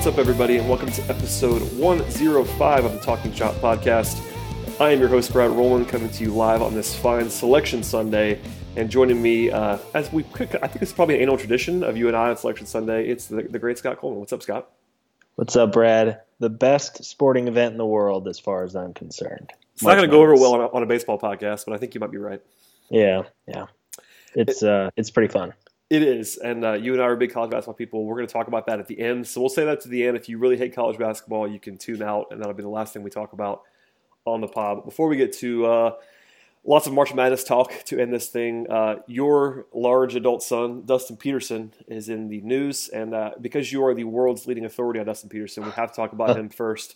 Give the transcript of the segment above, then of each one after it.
What's up, everybody, and welcome to episode 105 of the Talking Chop podcast. I am your host, Brad Rowland, coming to you live on this fine Selection Sunday. And joining me, uh, as we I think it's probably an annual tradition of you and I on Selection Sunday, it's the, the great Scott Coleman. What's up, Scott? What's up, Brad? The best sporting event in the world, as far as I'm concerned. It's not going to go over well on a, on a baseball podcast, but I think you might be right. Yeah, yeah. It's uh, it's pretty fun. It is, and uh, you and I are big college basketball people. We're going to talk about that at the end, so we'll say that to the end. If you really hate college basketball, you can tune out, and that'll be the last thing we talk about on the pod. But before we get to uh, lots of March Madness talk to end this thing, uh, your large adult son, Dustin Peterson, is in the news, and uh, because you are the world's leading authority on Dustin Peterson, we have to talk about him first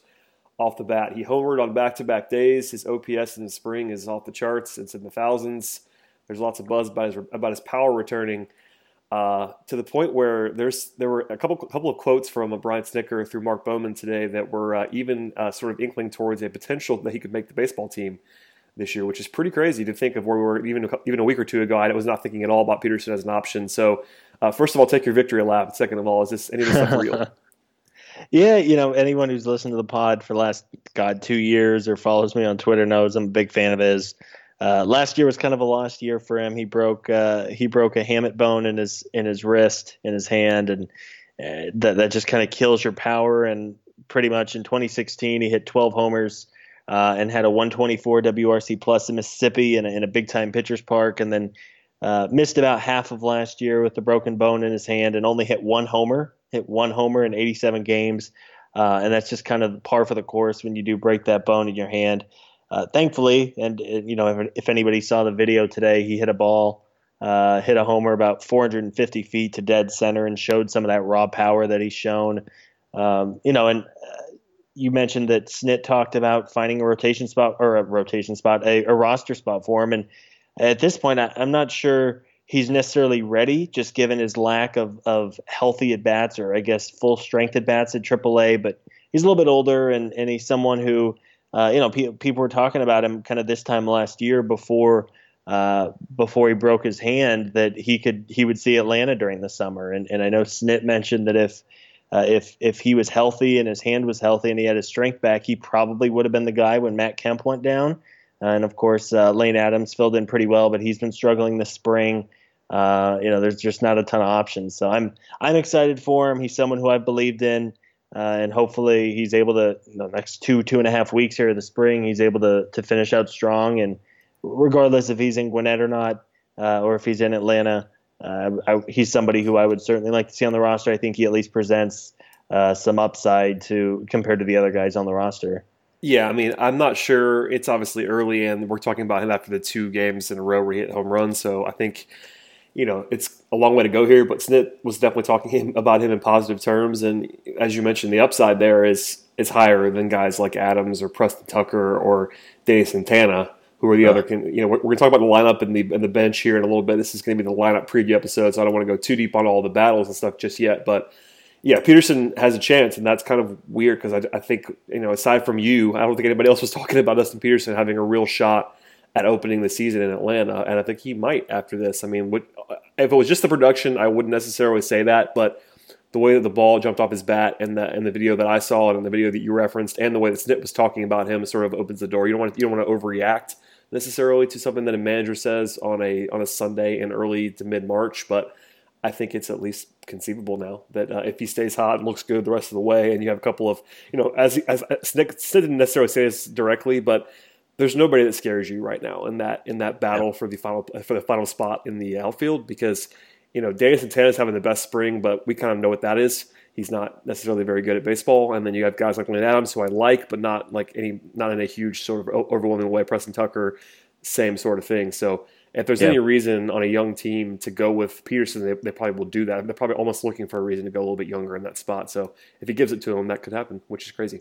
off the bat. He homered on back-to-back days. His OPS in the spring is off the charts. It's in the thousands. There's lots of buzz about his, about his power returning. Uh, to the point where there's there were a couple couple of quotes from a Brian Snitker through Mark Bowman today that were uh, even uh, sort of inkling towards a potential that he could make the baseball team this year, which is pretty crazy to think of where we were even even a week or two ago. I was not thinking at all about Peterson as an option. So, uh, first of all, take your victory lap. Second of all, is this any of this stuff real? yeah, you know, anyone who's listened to the pod for the last God two years or follows me on Twitter knows I'm a big fan of his. Uh, last year was kind of a lost year for him. He broke uh, he broke a hamate bone in his in his wrist in his hand, and uh, that that just kind of kills your power. And pretty much in 2016, he hit 12 homers uh, and had a 124 WRC plus in Mississippi in a, in a big time pitchers park, and then uh, missed about half of last year with the broken bone in his hand, and only hit one homer. Hit one homer in 87 games, uh, and that's just kind of par for the course when you do break that bone in your hand uh, thankfully, and you know, if, if, anybody saw the video today, he hit a ball, uh, hit a homer about 450 feet to dead center, and showed some of that raw power that he's shown. Um, you know, and uh, you mentioned that Snit talked about finding a rotation spot or a rotation spot, a, a roster spot for him, and at this point, I, I'm not sure he's necessarily ready, just given his lack of, of healthy at bats or I guess full strength at bats at AAA. But he's a little bit older, and, and he's someone who uh, you know, pe- people were talking about him kind of this time last year before uh, before he broke his hand that he could he would see Atlanta during the summer. And and I know Snit mentioned that if uh, if if he was healthy and his hand was healthy and he had his strength back, he probably would have been the guy when Matt Kemp went down. and of course, uh, Lane Adams filled in pretty well, but he's been struggling this spring. Uh, you know, there's just not a ton of options. So I'm I'm excited for him. He's someone who I've believed in. Uh, and hopefully he's able to the next two two and a half weeks here in the spring he's able to to finish out strong and regardless if he's in Gwinnett or not uh, or if he's in Atlanta uh, I, he's somebody who I would certainly like to see on the roster I think he at least presents uh, some upside to compared to the other guys on the roster. Yeah, I mean, I'm not sure. It's obviously early, and we're talking about him after the two games in a row where he hit home runs. So I think you know, it's a long way to go here, but Snit was definitely talking him, about him in positive terms. And as you mentioned, the upside there is is higher than guys like Adams or Preston Tucker or Danny Santana, who are the other. You know, we're, we're going to talk about the lineup and the and the bench here in a little bit. This is going to be the lineup preview episode, so I don't want to go too deep on all the battles and stuff just yet. But yeah, Peterson has a chance, and that's kind of weird because I, I think you know, aside from you, I don't think anybody else was talking about Dustin Peterson having a real shot at opening the season in Atlanta, and I think he might after this. I mean, what, if it was just the production, I wouldn't necessarily say that, but the way that the ball jumped off his bat and the and the video that I saw and the video that you referenced and the way that Snit was talking about him sort of opens the door. You don't want to, you don't want to overreact necessarily to something that a manager says on a on a Sunday in early to mid March, but I think it's at least conceivable now that uh, if he stays hot and looks good the rest of the way, and you have a couple of, you know, as as, as Nick didn't necessarily say this directly, but there's nobody that scares you right now in that in that battle yeah. for the final for the final spot in the outfield because you know Danny Santana is having the best spring, but we kind of know what that is. He's not necessarily very good at baseball, and then you have guys like Lane Adams, who I like, but not like any not in a huge sort of overwhelming way. Preston Tucker, same sort of thing. So if there's yeah. any reason on a young team to go with Peterson, they, they, probably will do that. They're probably almost looking for a reason to go a little bit younger in that spot. So if he gives it to them, that could happen, which is crazy.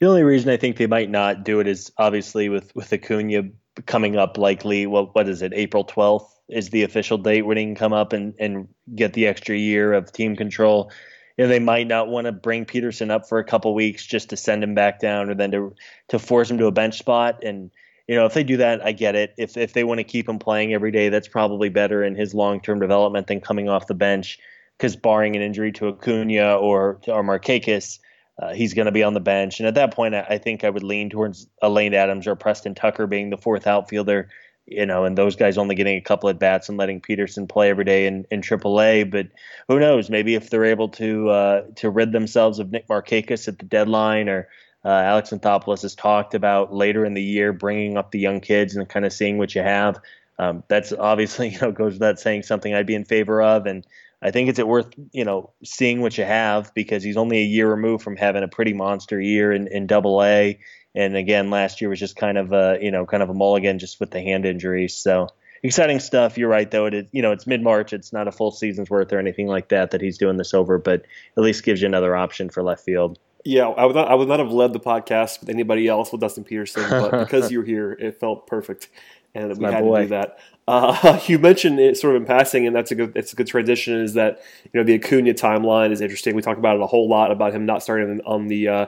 The only reason I think they might not do it is obviously with with Acuna coming up likely. What what is it? April twelfth is the official date when he can come up and and get the extra year of team control. You know, they might not want to bring Peterson up for a couple weeks just to send him back down, or then to to force him to a bench spot and you know, if they do that, I get it. If if they want to keep him playing every day, that's probably better in his long term development than coming off the bench. Because barring an injury to Acuna or or Markakis, uh, he's going to be on the bench. And at that point, I, I think I would lean towards Lane Adams or Preston Tucker being the fourth outfielder. You know, and those guys only getting a couple at bats and letting Peterson play every day in, in AAA. But who knows? Maybe if they're able to uh, to rid themselves of Nick Markakis at the deadline or uh, Alex Anthopoulos has talked about later in the year bringing up the young kids and kind of seeing what you have. Um, that's obviously you know goes without saying something I'd be in favor of, and I think it's worth you know seeing what you have because he's only a year removed from having a pretty monster year in, in Double A, and again last year was just kind of a you know kind of a mulligan just with the hand injury. So exciting stuff. You're right though. It is, you know it's mid March. It's not a full season's worth or anything like that that he's doing this over, but at least gives you another option for left field. Yeah, I would not. I would not have led the podcast with anybody else with Dustin Peterson, but because you're here, it felt perfect, and that's we had boy. to do that. Uh, you mentioned it sort of in passing, and that's a good. It's a good transition. Is that you know the Acuna timeline is interesting. We talked about it a whole lot about him not starting on the. Uh,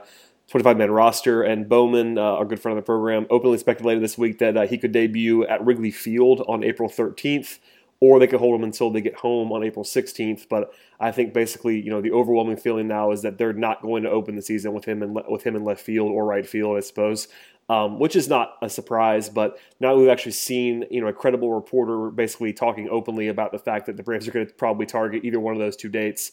25 man roster, and Bowman, uh, our good friend of the program, openly speculated this week that uh, he could debut at Wrigley Field on April 13th or they could hold them until they get home on April 16th. But I think basically, you know, the overwhelming feeling now is that they're not going to open the season with him in with him in left field or right field, I suppose. Um, which is not a surprise, but now we've actually seen, you know, a credible reporter basically talking openly about the fact that the Braves are going to probably target either one of those two dates.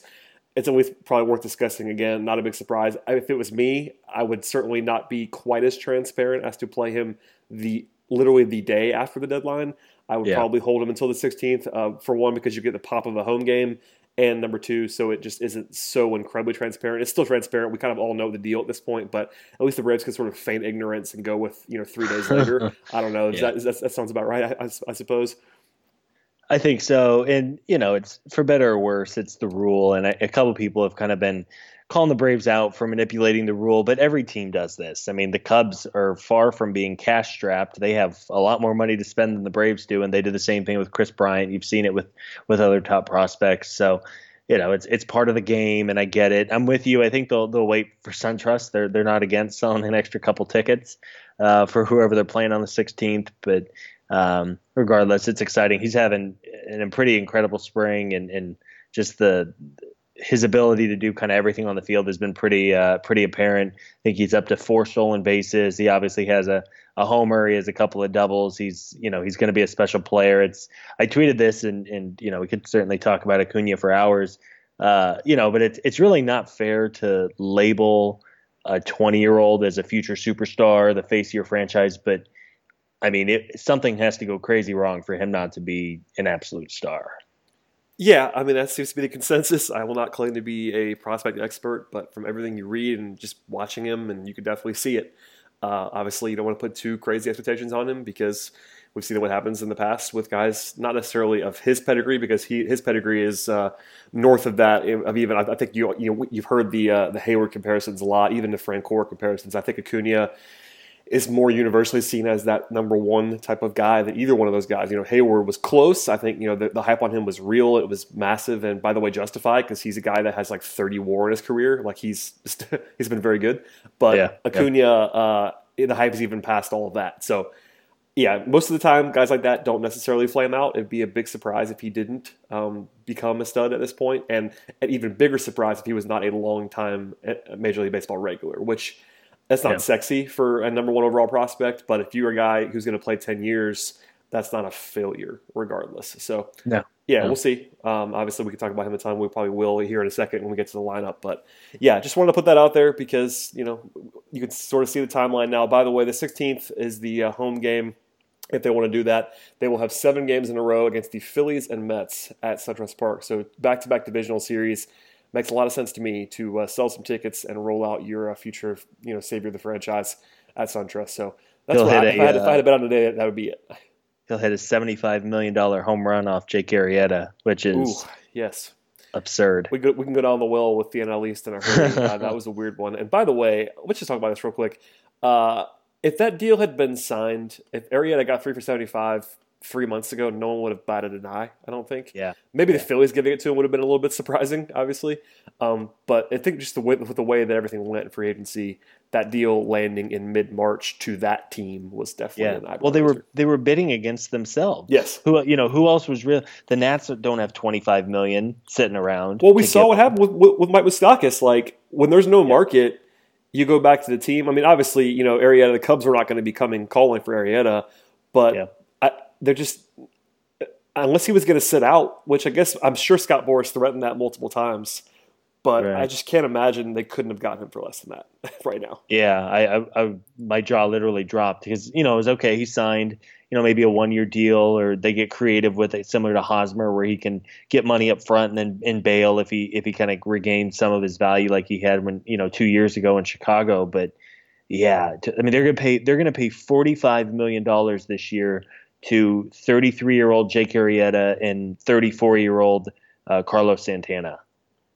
It's always probably worth discussing again. Not a big surprise. If it was me, I would certainly not be quite as transparent as to play him the literally the day after the deadline. I would yeah. probably hold him until the 16th. Uh, for one, because you get the pop of a home game, and number two, so it just isn't so incredibly transparent. It's still transparent. We kind of all know the deal at this point, but at least the Braves can sort of feign ignorance and go with you know three days later. I don't know. Yeah. That, that, that, sounds about right. I, I, I suppose. I think so, and you know, it's for better or worse, it's the rule, and I, a couple people have kind of been calling the Braves out for manipulating the rule, but every team does this. I mean, the Cubs are far from being cash strapped. They have a lot more money to spend than the Braves do, and they did the same thing with Kris Bryant. You've seen it with with other top prospects. So, you know, it's it's part of the game, and I get it. I'm with you. I think they'll they'll wait for SunTrust. They're they're not against selling an extra couple tickets uh, for whoever they're playing on the 16th, but. Um, regardless, it's exciting. He's having a pretty incredible spring, and, and just the his ability to do kind of everything on the field has been pretty uh, pretty apparent. I think he's up to four stolen bases. He obviously has a, a homer. He has a couple of doubles. He's you know he's going to be a special player. It's I tweeted this and and you know we could certainly talk about Acuna for hours. Uh, you know, but it's it's really not fair to label a 20 year old as a future superstar, the face of your franchise. But I mean, it, something has to go crazy wrong for him not to be an absolute star. Yeah, I mean that seems to be the consensus. I will not claim to be a prospect expert, but from everything you read and just watching him, and you can definitely see it. Uh, obviously, you don't want to put too crazy expectations on him because we've seen what happens in the past with guys not necessarily of his pedigree because he his pedigree is uh, north of that of even I think you you know you've heard the uh, the Heyward comparisons a lot, even the Francoeur comparisons. I think Acuna is more universally seen as that number one type of guy than either one of those guys. You know, Heyward was close. I think you know the, the hype on him was real. It was massive, and by the way, justified because he's a guy that has like 30 WAR in his career. Like he's he's been very good. But yeah, Acuna, yeah. Uh, the hype is even past all of that. So. Yeah, most of the time, guys like that don't necessarily flame out. It'd be a big surprise if he didn't um, become a stud at this point, and an even bigger surprise if he was not a long time uh, Major League Baseball regular, which that's not yeah. sexy for a number one overall prospect, but if you're a guy who's going to play 10 years, that's not a failure regardless. So, no. Yeah, we'll see. Um, obviously, we can talk about him a ton. We probably will here in a second when we get to the lineup. But yeah, just wanted to put that out there because you know you can sort of see the timeline now. By the way, the 16th is the uh, home game. If they want to do that, they will have seven games in a row against the Phillies and Mets at SunTrust Park. So back-to-back divisional series makes a lot of sense to me to uh, sell some tickets and roll out your uh, future, you know, savior of the franchise at SunTrust. So that's He'll what I, hit if, a, I had, if I had uh, to bet on today, that would be it. He'll hit a $75 million home run off Jake Arrieta, which is Ooh, yes. absurd. We, go, we can go down the well with the NL East in a hurry. uh, that was a weird one. And by the way, let's just talk about this real quick. Uh, if that deal had been signed, if Arrieta got three for 75 three months ago, no one would have batted an eye, I don't think. Yeah. Maybe the Phillies giving it to him would have been a little bit surprising, obviously. Um, but I think just the way, with the way that everything went in free agency, that deal landing in mid March to that team was definitely Yeah. Well, they were they were bidding against themselves. Yes. Who you know who else was real? The Nats don't have 25 million sitting around. Well, we saw what them. happened with, with, Mike Moustakas. Like when there's no market, you go back to the team. I mean, obviously, you know, Arrieta, the Cubs were not going to be coming calling for Arrieta, but Yeah. They're just unless he was going to sit out, which I guess I'm sure Scott Boras threatened that multiple times. But Right. I just can't imagine they couldn't have gotten him for less than that right now. Yeah, I, I, I my jaw literally dropped because you know it was okay. He signed you know maybe a one year deal or they get creative with it, similar to Hosmer, where he can get money up front and then and bail if he if he kind of regains some of his value like he had when you know two years ago in Chicago. But yeah, I mean they're gonna pay they're gonna pay forty five million dollars this year to thirty three year old Jake Arrieta and thirty four year old uh, Carlos Santana.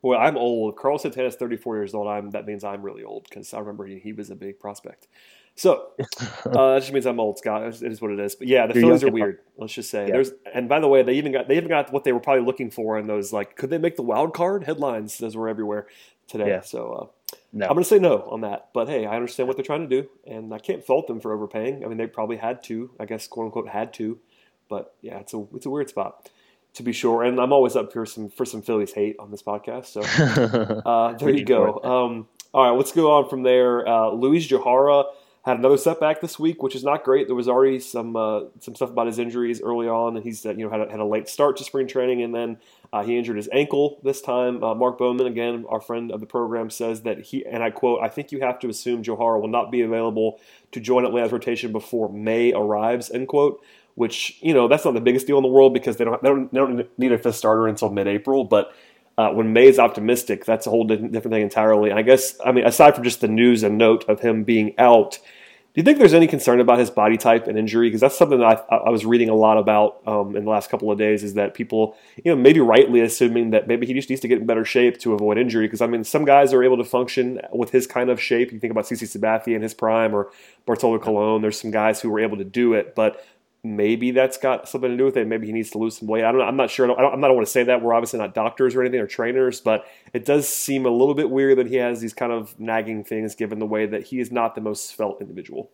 Boy, I'm old. Carlos Santana is 34 years old. I'm that means I'm really old because I remember he, he was a big prospect. So uh, that just means I'm old, Scott. It is what it is. But yeah, the You're Phillies are weird. Let's just say Yeah. there's. And by the way, they even got they even got what they were probably looking for in those like could they make the wild card headlines? Those were everywhere today. Yeah. So uh, No. I'm going to say no on that. But hey, I understand what they're trying to do, and I can't fault them for overpaying. I mean, they probably had to. I guess quote unquote had to. But yeah, it's a it's a weird spot to be sure. And I'm always up for some for some Phillies hate on this podcast. So. Uh, there you go. more of that. Um, all right, let's go on from there. Uh, Luiz Gohara had another setback this week, which is not great. There was already some uh, some stuff about his injuries early on, and he's uh, you know had a, had a late start to spring training, and then uh, he injured his ankle this time. Uh, Mark Bowman, again, our friend of the program, says that he and I quote: "I think you have to assume Gohara will not be available to join Atlanta's rotation before May arrives." End quote. Which you know that's not the biggest deal in the world because they don't they don't, they don't need a fifth starter until mid-April, but uh, when May is optimistic, that's a whole different thing entirely. And I guess, I mean, aside from just the news and note of him being out, do you think there's any concern about his body type and injury? Because that's something that I, I was reading a lot about um, in the last couple of days. Is that people, you know, maybe rightly assuming that maybe he just needs to get in better shape to avoid injury? Because I mean, some guys are able to function with his kind of shape. You think about CC Sabathia in his prime or Bartolo Colon. There's some guys who were able to do it, but maybe that's got something to do with it. Maybe he needs to lose some weight. I don't. I'm not sure. I don't, I don't, I'm not want to say that. We're obviously not doctors or anything or trainers, but it does seem a little bit weird that he has these kind of nagging things given the way that he is not the most svelte individual.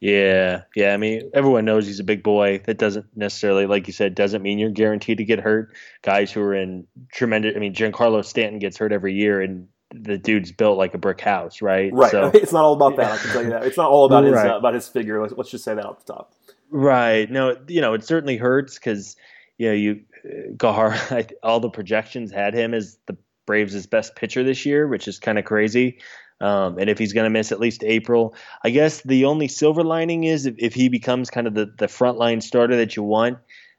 Yeah, yeah. I mean, everyone knows he's a big boy. That doesn't necessarily, like you said, doesn't mean you're guaranteed to get hurt. Guys who are in tremendous. I mean, Giancarlo Stanton gets hurt every year, and the dude's built like a brick house, right? So, it's not all about that. I can tell you that. It's not all about his Right. uh, about his figure. Let's, let's just say that off the top. Right. No, you know, it certainly hurts because you know you uh, Gahar. All the projections had him as the Braves' best pitcher this year, which is kind of crazy. Um, and if he's going to miss at least April, I guess the only silver lining is if, if he becomes kind of the, the frontline starter that you want,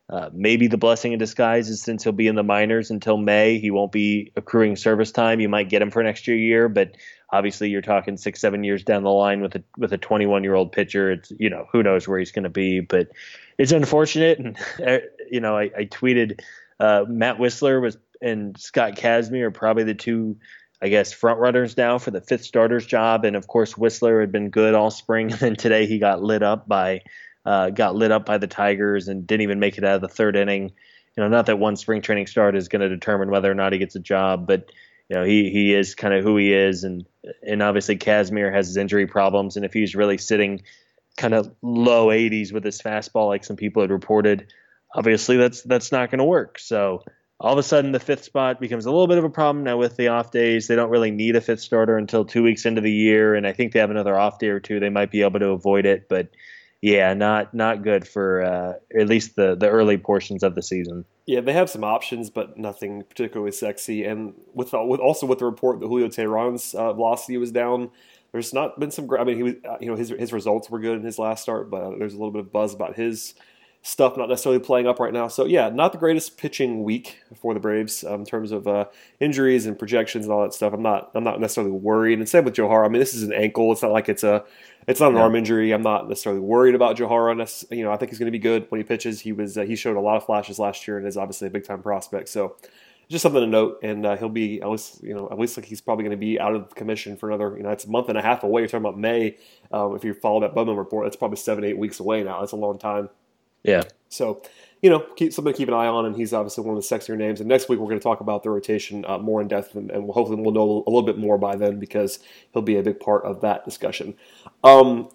uh, maybe the blessing in disguise is since he'll be in the minors until May, he won't be accruing service time. You might get him for an extra year, but obviously you're talking six, seven years down the line with a with a 21 year old pitcher. It's you know who knows where he's going to be, but it's unfortunate. And uh, you know I, I tweeted uh, Matt Wisler was and Scott Kazmir are probably the two I guess front runners now for the fifth starter's job. And of course, Whistler had been good all spring, and then today he got lit up by uh, got lit up by the Tigers and didn't even make it out of the third inning. You know, not that one spring training start is going to determine whether or not he gets a job, but you know he he is kind of who he is, and and obviously Kazmir has his injury problems, and if he's really sitting kind of low 80s with his fastball, like some people had reported, obviously that's that's not going to work. So all of a sudden the fifth spot becomes a little bit of a problem now with the off days. They don't really need a fifth starter until two weeks into the year, and I think they have another off day or two. They might be able to avoid it, but yeah, not not good for uh, at least the the early portions of the season. Yeah, they have some options, but nothing particularly sexy. And with with also with the report that Julio Teheran's uh, velocity was down, there's not been some. I mean, he was uh, you know his his results were good in his last start, but there's a little bit of buzz about his stuff not necessarily playing up right now. So yeah, not the greatest pitching week for the Braves um, in terms of uh, injuries and projections and all that stuff. I'm not I'm not necessarily worried. And same with Gohara. I mean, this is an ankle. It's not like it's a it's not an arm injury. I'm not necessarily worried about Gohara. You know, I think he's going to be good when he pitches. He was uh, he showed a lot of flashes last year and is obviously a big time prospect. So just something to note. And uh, he'll be at least you know at least like he's probably going to be out of commission for another you know it's a month and a half away. You're talking about May. Um, if you follow that Bowman report, that's probably seven eight weeks away now. That's a long time. Yeah. So, you know, keep something to keep an eye on, and he's obviously one of the sexier names. And next week we're going to talk about the rotation uh, more in depth, and, and, hopefully we'll know a little bit more by then because he'll be a big part of that discussion. Um,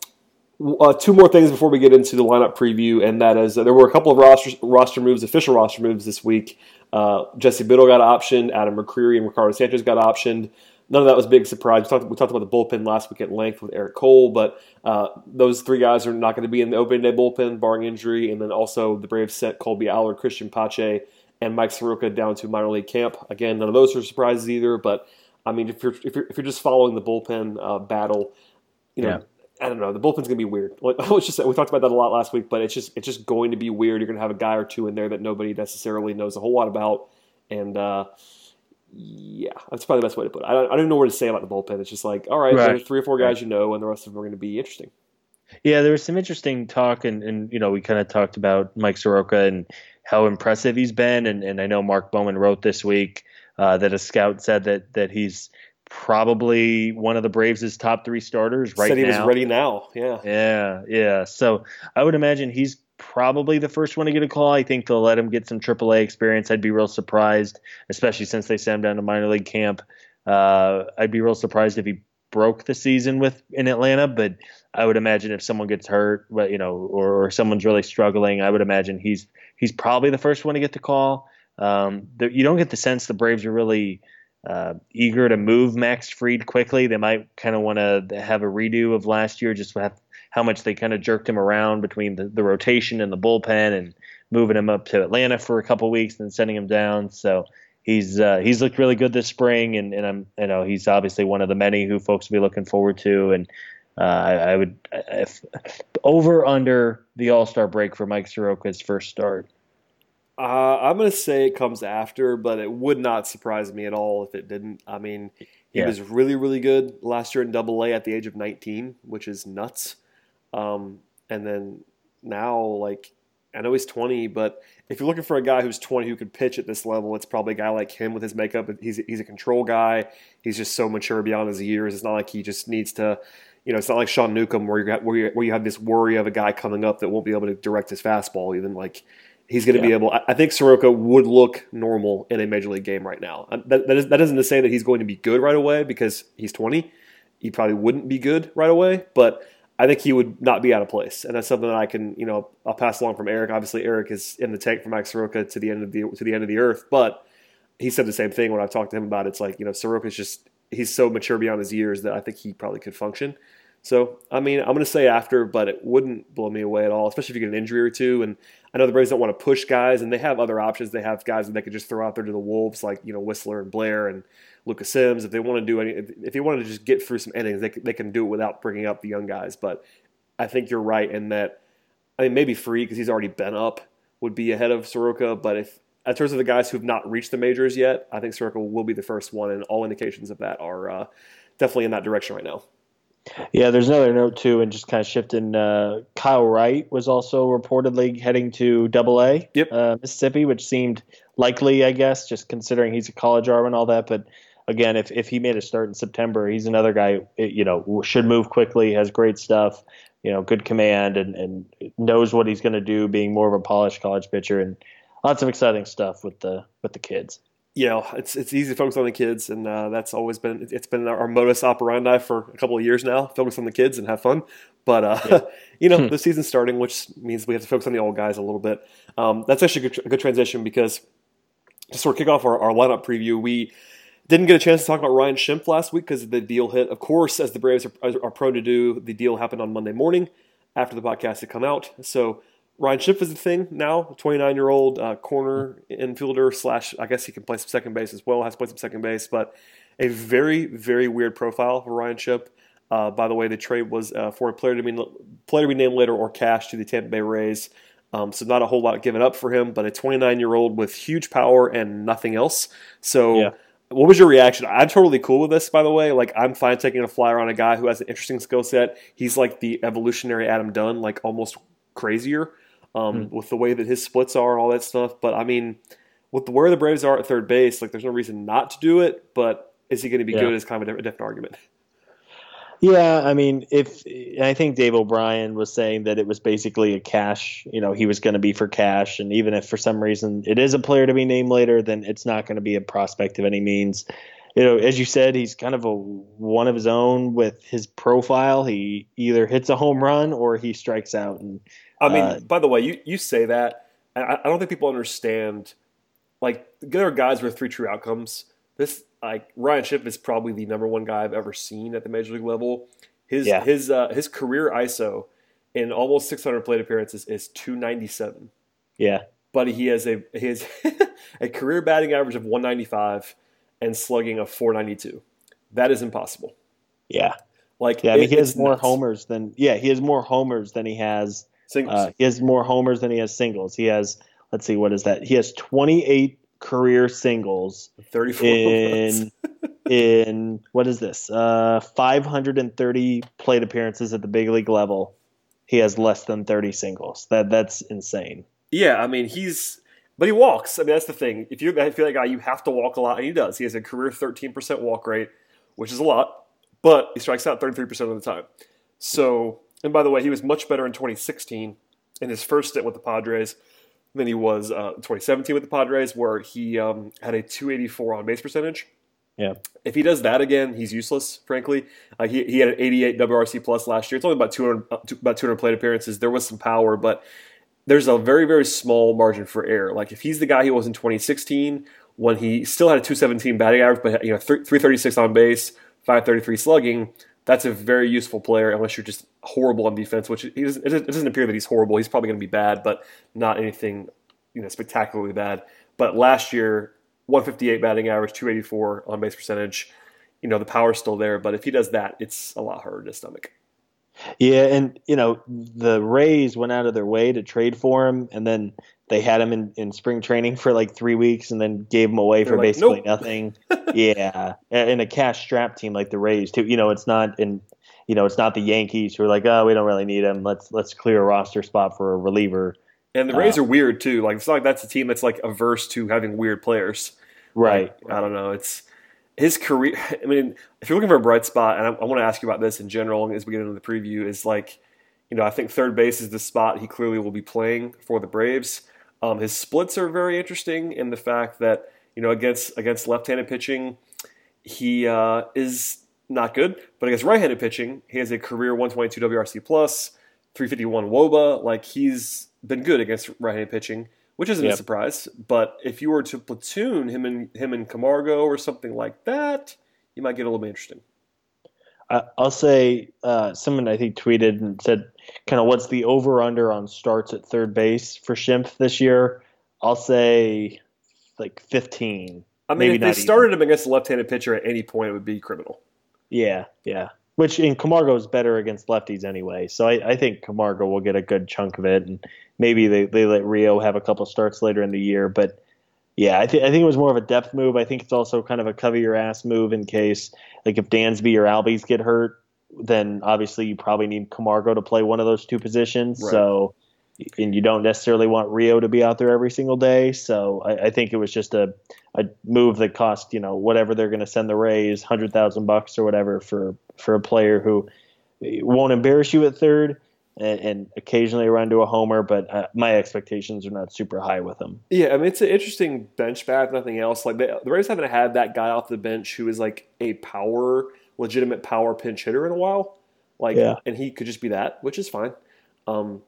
uh, two more things before we get into the lineup preview, and that is uh, there were a couple of roster roster moves, official roster moves this week. Uh, Jesse Biddle got optioned, Adam McCreary and Ricardo Sanchez got optioned none of that was a big surprise. We talked, we talked about the bullpen last week at length with Eric Cole, but uh, those three guys are not going to be in the opening day bullpen, barring injury. And then also the Braves sent Kolby Allard, Cristian Pache, and Mike Soroka down to minor league camp. Again, none of those are surprises either. But I mean, if you're if you're, if you're just following the bullpen uh, battle, you know. Yeah. I don't know. The bullpen's gonna be weird. Like, just we talked about that a lot last week, but it's just it's just going to be weird. You're gonna have a guy or two in there that nobody necessarily knows a whole lot about, and uh, yeah, that's probably the best way to put it. I don't, I don't know what to say about the bullpen. It's just like, all right, right. there's three or four guys right. you know, and the rest of them are going to be interesting. Yeah, there was some interesting talk, and, and you know, we kind of talked about Mike Soroka and how impressive he's been, and, and I know Mark Bowman wrote this week uh, that a scout said that that he's probably one of the Braves' top three starters right Said he now. was ready now. Yeah. Yeah, yeah. So I would imagine he's probably the first one to get a call. I think they'll let him get some AAA experience. I'd be real surprised, especially since they sent him down to minor league camp. Uh, I'd be real surprised if he broke the season with in Atlanta, but I would imagine if someone gets hurt, you know, or, or someone's really struggling, I would imagine he's he's probably the first one to get the call. Um, you don't get the sense the Braves are really uh, eager to move Max Fried quickly. They might kind of want to have a redo of last year, just have how much they kind of jerked him around between the, the rotation and the bullpen and moving him up to Atlanta for a couple weeks and sending him down. So he's uh, he's looked really good this spring, and, and I'm you know he's obviously one of the many who folks will be looking forward to. And uh, I, I, would if over under the All Star break for Mike Soroka's first start. Uh, I'm going to say it comes after, but it would not surprise me at all if it didn't. I mean, he yeah. was really, really good last year in Double A at the age of 19, which is nuts. Um, and then now, like, I know he's 20, but if you're looking for a guy who's 20 who could pitch at this level, it's probably a guy like him with his makeup. He's he's a control guy. He's just so mature beyond his years. It's not like he just needs to, you know, it's not like Sean Newcomb where you where you, where you have this worry of a guy coming up that won't be able to direct his fastball. Even like he's going to yeah. be able. I think Soroka would look normal in a major league game right now. Uh, that that, is, that isn't to say that he's going to be good right away because he's 20. He probably wouldn't be good right away, but I think he would not be out of place, and that's something that I can, you know, I'll pass along from Eric. Obviously, Eric is in the tank for Mike Soroka to the end of the to the end of the earth, but he said the same thing when I talked to him about it. It's like you know, Soroka's just he's so mature beyond his years that I think he probably could function. So, I mean, I'm going to say after, but it wouldn't blow me away at all, especially if you get an injury or two. And I know the Braves don't want to push guys, and they have other options. They have guys that they could just throw out there to the Wolves, like, you know, Wisler and Blair and Lucas Sims. If they want to do any, if they want to just get through some innings, they, they can do it without bringing up the young guys. But I think you're right in that. I mean, maybe Fried because he's already been up would be ahead of Soroka, but if in terms of the guys who've not reached the majors yet, I think Soroka will be the first one, and all indications of that are uh, definitely in that direction right now. Yeah, there's another note too, and just kind of shifting. Uh, Kyle Wright was also reportedly heading to Double A, yep. uh, Mississippi, which seemed likely, I guess, just considering he's a college arm and all that. But again, if if he made a start in September, he's another guy. You know, should move quickly, has great stuff you know, good command and, and knows what he's going to do, being more of a polished college pitcher, and lots of exciting stuff with the with the kids. Yeah, it's it's easy to focus on the kids, and uh, that's always been it's been our modus operandi for a couple of years now. Focus on the kids and have fun. But uh, yeah. you know, hmm. the season's starting, which means we have to focus on the old guys a little bit. Um, that's actually a good, a good, transition because to sort of kick off our, our lineup preview, we didn't get a chance to talk about Ryan Schimpf last week because the deal hit. Of course, as the Braves are, are, prone to do, the deal happened on Monday morning. after the podcast had come out. So Ryan Schimpf is the thing now, 29 year old uh, corner infielder slash I guess he can play some second base as well. Has played some second base, but a very very weird profile for Ryan Schimpf. Uh, by the way, the trade was uh, for a player to be player to be named later or cash to the Tampa Bay Rays. Um, so not a whole lot given up for him, but a 29 year old with huge power and nothing else. So. Yeah. What was your reaction? I'm totally cool with this, by the way. Like, I'm fine taking a flyer on a guy who has an interesting skill set. He's like the evolutionary Adam Dunn, like almost crazier um, mm with the way that his splits are and all that stuff. But I mean, with where the Braves are at third base, like, there's no reason not to do it. But is he going to be yeah. good? Is kind of a different argument. Yeah, I mean, if I think Dave O'Brien was saying that it was basically a cash, you know, he was going to be for cash, and even if for some reason it is a player to be named later, then it's not going to be a prospect of any means. You know, as you said, he's kind of a one of his own with his profile. He either hits a home run or he strikes out. And I mean, uh, by the way, you you say that, I, I don't think people understand. Like there are guys with three true outcomes. This like Ryan Schimpf is probably the number one guy I've ever seen at the major league level. His yeah. his uh, his career ISO in almost 600 plate appearances is 297. Yeah, but he has a he has a career batting average of 195 and slugging of 492. That is impossible. Yeah, like yeah, I mean, he has more nuts. homers than yeah he has more homers than he has singles. Uh, he has more homers than he has singles. He has let's see what is that? He has 28 career singles 34 in in what is this? Uh 530 plate appearances at the big league level. He has less than 30 singles. That that's insane. Yeah i mean he's but he walks. I mean that's the thing. If you're feel like guy you have to walk a lot and he does. He has a career 13% walk rate which is a lot but he strikes out 33% of the time. So and by the way he was much better in 2016 in his first stint with the padres than he was uh, 2017 with the Padres, where he um, had a 284 on base percentage. Yeah. If he does that again, he's useless. Frankly, uh, he he had an 88 WRC plus last year. It's only about 200 uh, about 200 plate appearances. There was some power, but there's a very very small margin for error. Like if he's the guy he was in 2016 when he still had a 217 batting average, but you know 336 on base, 533 slugging that's a very useful player unless you're just horrible on defense, which he doesn't, it doesn't appear that he's horrible. He's probably going to be bad, but not anything you know spectacularly bad. But last year, 158 batting average, 284 on base percentage. You know the power's still there, but if he does that, it's a lot harder to stomach. Yeah, and you know the Rays went out of their way to trade for him, and then they had him in, in spring training for like three weeks, and then gave him away They're for like, basically nope. nothing. yeah, in a cash strap team like the Rays too. You know, it's not in. You know, it's not the Yankees who are like, oh, we don't really need him. Let's let's clear a roster spot for a reliever. And the Rays uh, are weird too. Like it's not like that's a team that's like averse to having weird players. Right. Like, I don't know. It's his career. I mean, if you're looking for a bright spot, and I, I want to ask you about this in general as we get into the preview, is like, you know, I think third base is the spot he clearly will be playing for the Braves. Um, his splits are very interesting in the fact that you know against against left-handed pitching, he uh, is not good, but against right-handed pitching, he has a career 122 WRC plus, 351 WOBA. Like he's been good against right-handed pitching which isn't yep. a surprise. But if you were to platoon him and him and Camargo or something like that, you might get a little bit interesting. I'll say uh, someone I think tweeted and said, kind of what's the over under on starts at third base for Schimpf this year? I'll say like 15. I mean, if they started even. him against a left-handed pitcher at any point, it would be criminal. Yeah, yeah. Which in Camargo is better against lefties anyway, so I, I think Camargo will get a good chunk of it, and maybe they, they let Rio have a couple starts later in the year. But yeah, I, th- I think it was more of a depth move. I think it's also kind of a cover your ass move in case, like, if Dansby or Albies get hurt, then obviously you probably need Camargo to play one of those two positions. Right. So, and you don't necessarily want Rio to be out there every single day. So I, I think it was just a, a move that cost you know whatever they're going to send the Rays, hundred thousand bucks or whatever for for a player who won't embarrass you at third and, and occasionally run to a homer, but uh, my expectations are not super high with him. Yeah, I mean it's an interesting bench bat, nothing else. Like they, the Rays haven't had that guy off the bench who is like a power, legitimate power pinch hitter in a while. Like, yeah. and he could just be that, which is fine. Um,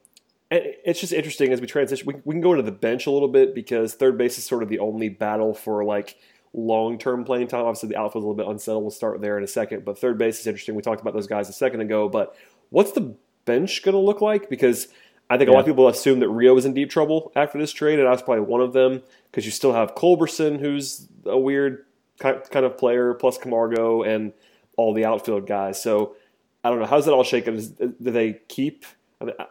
it's just interesting as we transition. We, we can go into the bench a little bit because third base is sort of the only battle for like long term playing time. Obviously, the outfield is a little bit unsettled. We'll start there in a second. But third base is interesting. We talked about those guys a second ago. But what's the bench going to look like? Because I think a lot of people assume that Rio is in deep trouble after this trade, and I was probably one of them because you still have Culberson, who's a weird kind of player, plus Camargo and all the outfield guys. So I don't know. How's that all shaken? Do they keep?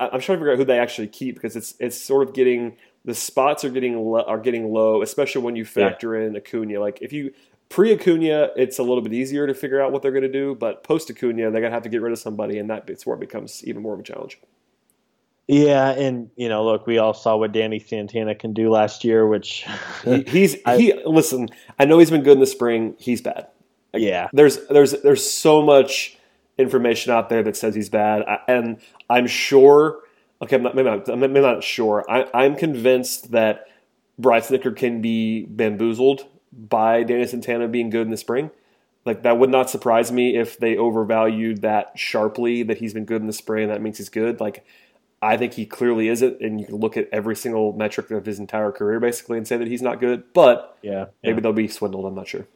I am trying to figure out who they actually keep because it's it's sort of getting the spots are getting are getting low, especially when you factor yeah. in Acuna. Like if you pre Acuna, it's a little bit easier to figure out what they're going to do, but post Acuna, they're going to have to get rid of somebody, and that's where it becomes even more of a challenge. Yeah, and you know, look, we all saw what Danny Santana can do last year, which he, he's I, he. Listen, I know he's been good in the spring. He's bad. Like, yeah, there's there's there's so much information out there that says he's bad, and I'm sure. Okay, I'm not maybe not, maybe not sure. I, I'm convinced that Brian Snitker can be bamboozled by Danny Santana being good in the spring. Like that would not surprise me if they overvalued that sharply that he's been good in the spring. And that means he's good. Like I think he clearly isn't, and you can look at every single metric of his entire career basically and say that he's not good. But yeah, maybe yeah. they'll be swindled. I'm not sure.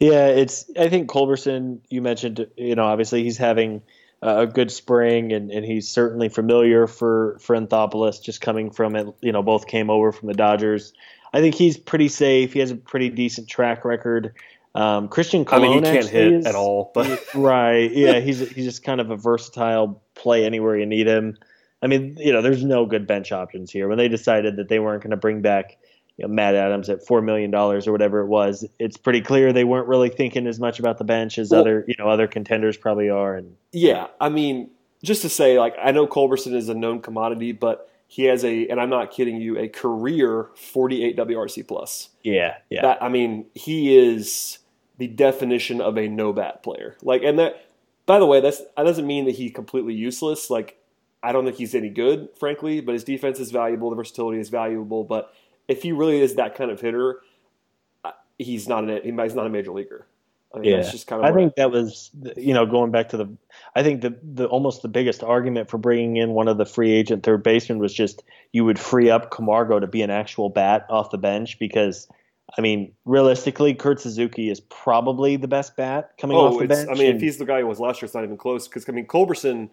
Yeah, it's. I think Culberson. You mentioned, you know, obviously he's having a good spring, and, and he's certainly familiar for for Anthopoulos, just coming from it. You know, both came over from the Dodgers. I think he's pretty safe. He has a pretty decent track record. Um, Christian Colon, I mean, he can't hit is, at all, but right, yeah, he's he's just kind of a versatile play anywhere you need him. I mean, you know, there's no good bench options here. When they decided that they weren't going to bring back you know, Matt Adams at four million dollars or whatever it was, it's pretty clear they weren't really thinking as much about the bench as well, other you know other contenders probably are. And yeah, I mean, just to say, like, I know Culberson is a known commodity, but he has a, and I'm not kidding you, a career 48 WRC plus. Yeah, yeah. That I mean, he is the definition of a no bat player. Like, and that, by the way, that's that doesn't mean that he's completely useless. Like, I don't think he's any good, frankly, but his defense is valuable. The versatility is valuable. But if he really is that kind of hitter, he's not an, he's not a major leaguer. I mean, yeah. that's just kind of. I think that was, you know, going back to the. I think the the almost the biggest argument for bringing in one of the free agent third basemen was just you would free up Camargo to be an actual bat off the bench because. I mean, realistically, Kurt Suzuki is probably the best bat coming oh, off the bench. I mean, if he's the guy who was last year, it's not even close. Because I mean, Culberson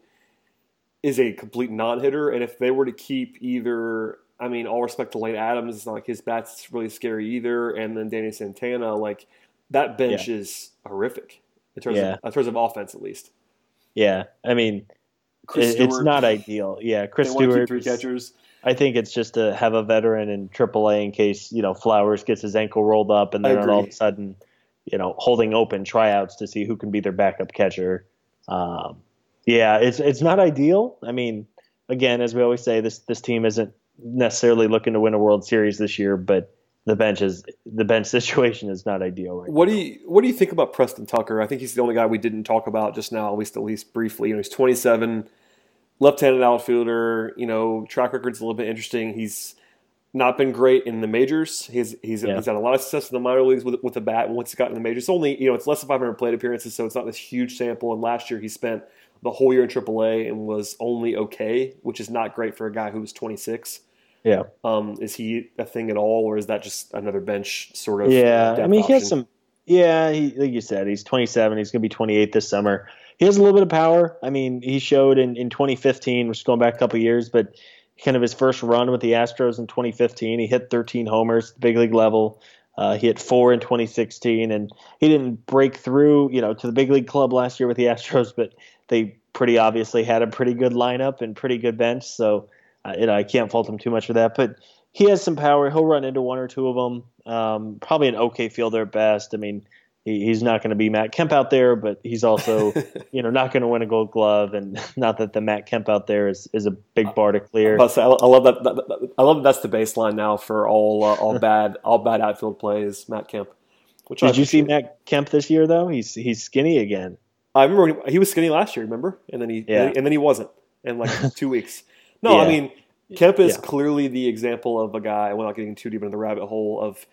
is a complete non-hitter, and if they were to keep either, I mean, all respect to Lane Adams, it's not like his bat's really scary either, and then Danny Santana, like that bench yeah. is horrific in terms yeah. of in terms of offense, at least. Yeah, I mean, it, it's not ideal. Yeah, Chris Stewart, three catchers. I think it's just to have a veteran in AAA in case you know Flowers gets his ankle rolled up, and then all of a sudden, you know, holding open tryouts to see who can be their backup catcher. Um, yeah, it's it's not ideal. I mean, again, as we always say, this this team isn't necessarily looking to win a World Series this year, but the bench is the bench situation is not ideal right what now. do you what do you think about Preston Tucker? I think he's the only guy we didn't talk about just now, at least at least briefly. You know, he's 27, left-handed outfielder. You know, track record's a little bit interesting. He's not been great in the majors. He's he's, yeah. he's had a lot of success in the minor leagues with with the bat. Once he got in the majors, it's only you know it's less than 500 plate appearances, so it's not this huge sample. And last year he spent the whole year in AAA and was only okay, which is not great for a guy who was 26. Yeah. Um, is he a thing at all, or is that just another bench sort of? Yeah, I mean, option? he has some. Yeah, he, like you said, he's 27. He's going to be 28 this summer. He has a little bit of power. I mean, he showed in, in 2015, which is going back a couple years, but kind of his first run with the Astros in 2015, he hit 13 homers, at the big league level. Uh, he hit four in 2016, and he didn't break through, you know, to the big league club last year with the Astros, but they pretty obviously had a pretty good lineup and pretty good bench. So, uh, you know, I can't fault him too much for that. But he has some power. He'll run into one or two of them. Um, probably an okay fielder at best. I mean, he, he's not going to be Matt Kemp out there, but he's also, you know, not going to win a Gold Glove. And not that the Matt Kemp out there is, is a big bar to clear. I, I love that, that, I love that that's the baseline now for all uh, all bad all bad outfield plays. Matt Kemp. Which Did you see Matt Kemp this year though? He's he's skinny again. I remember he, he was skinny last year. Remember, and then he yeah. and then he wasn't in like two weeks. No, yeah. I mean Kemp is yeah. clearly the example of a guy. We're not getting too deep into the rabbit hole of.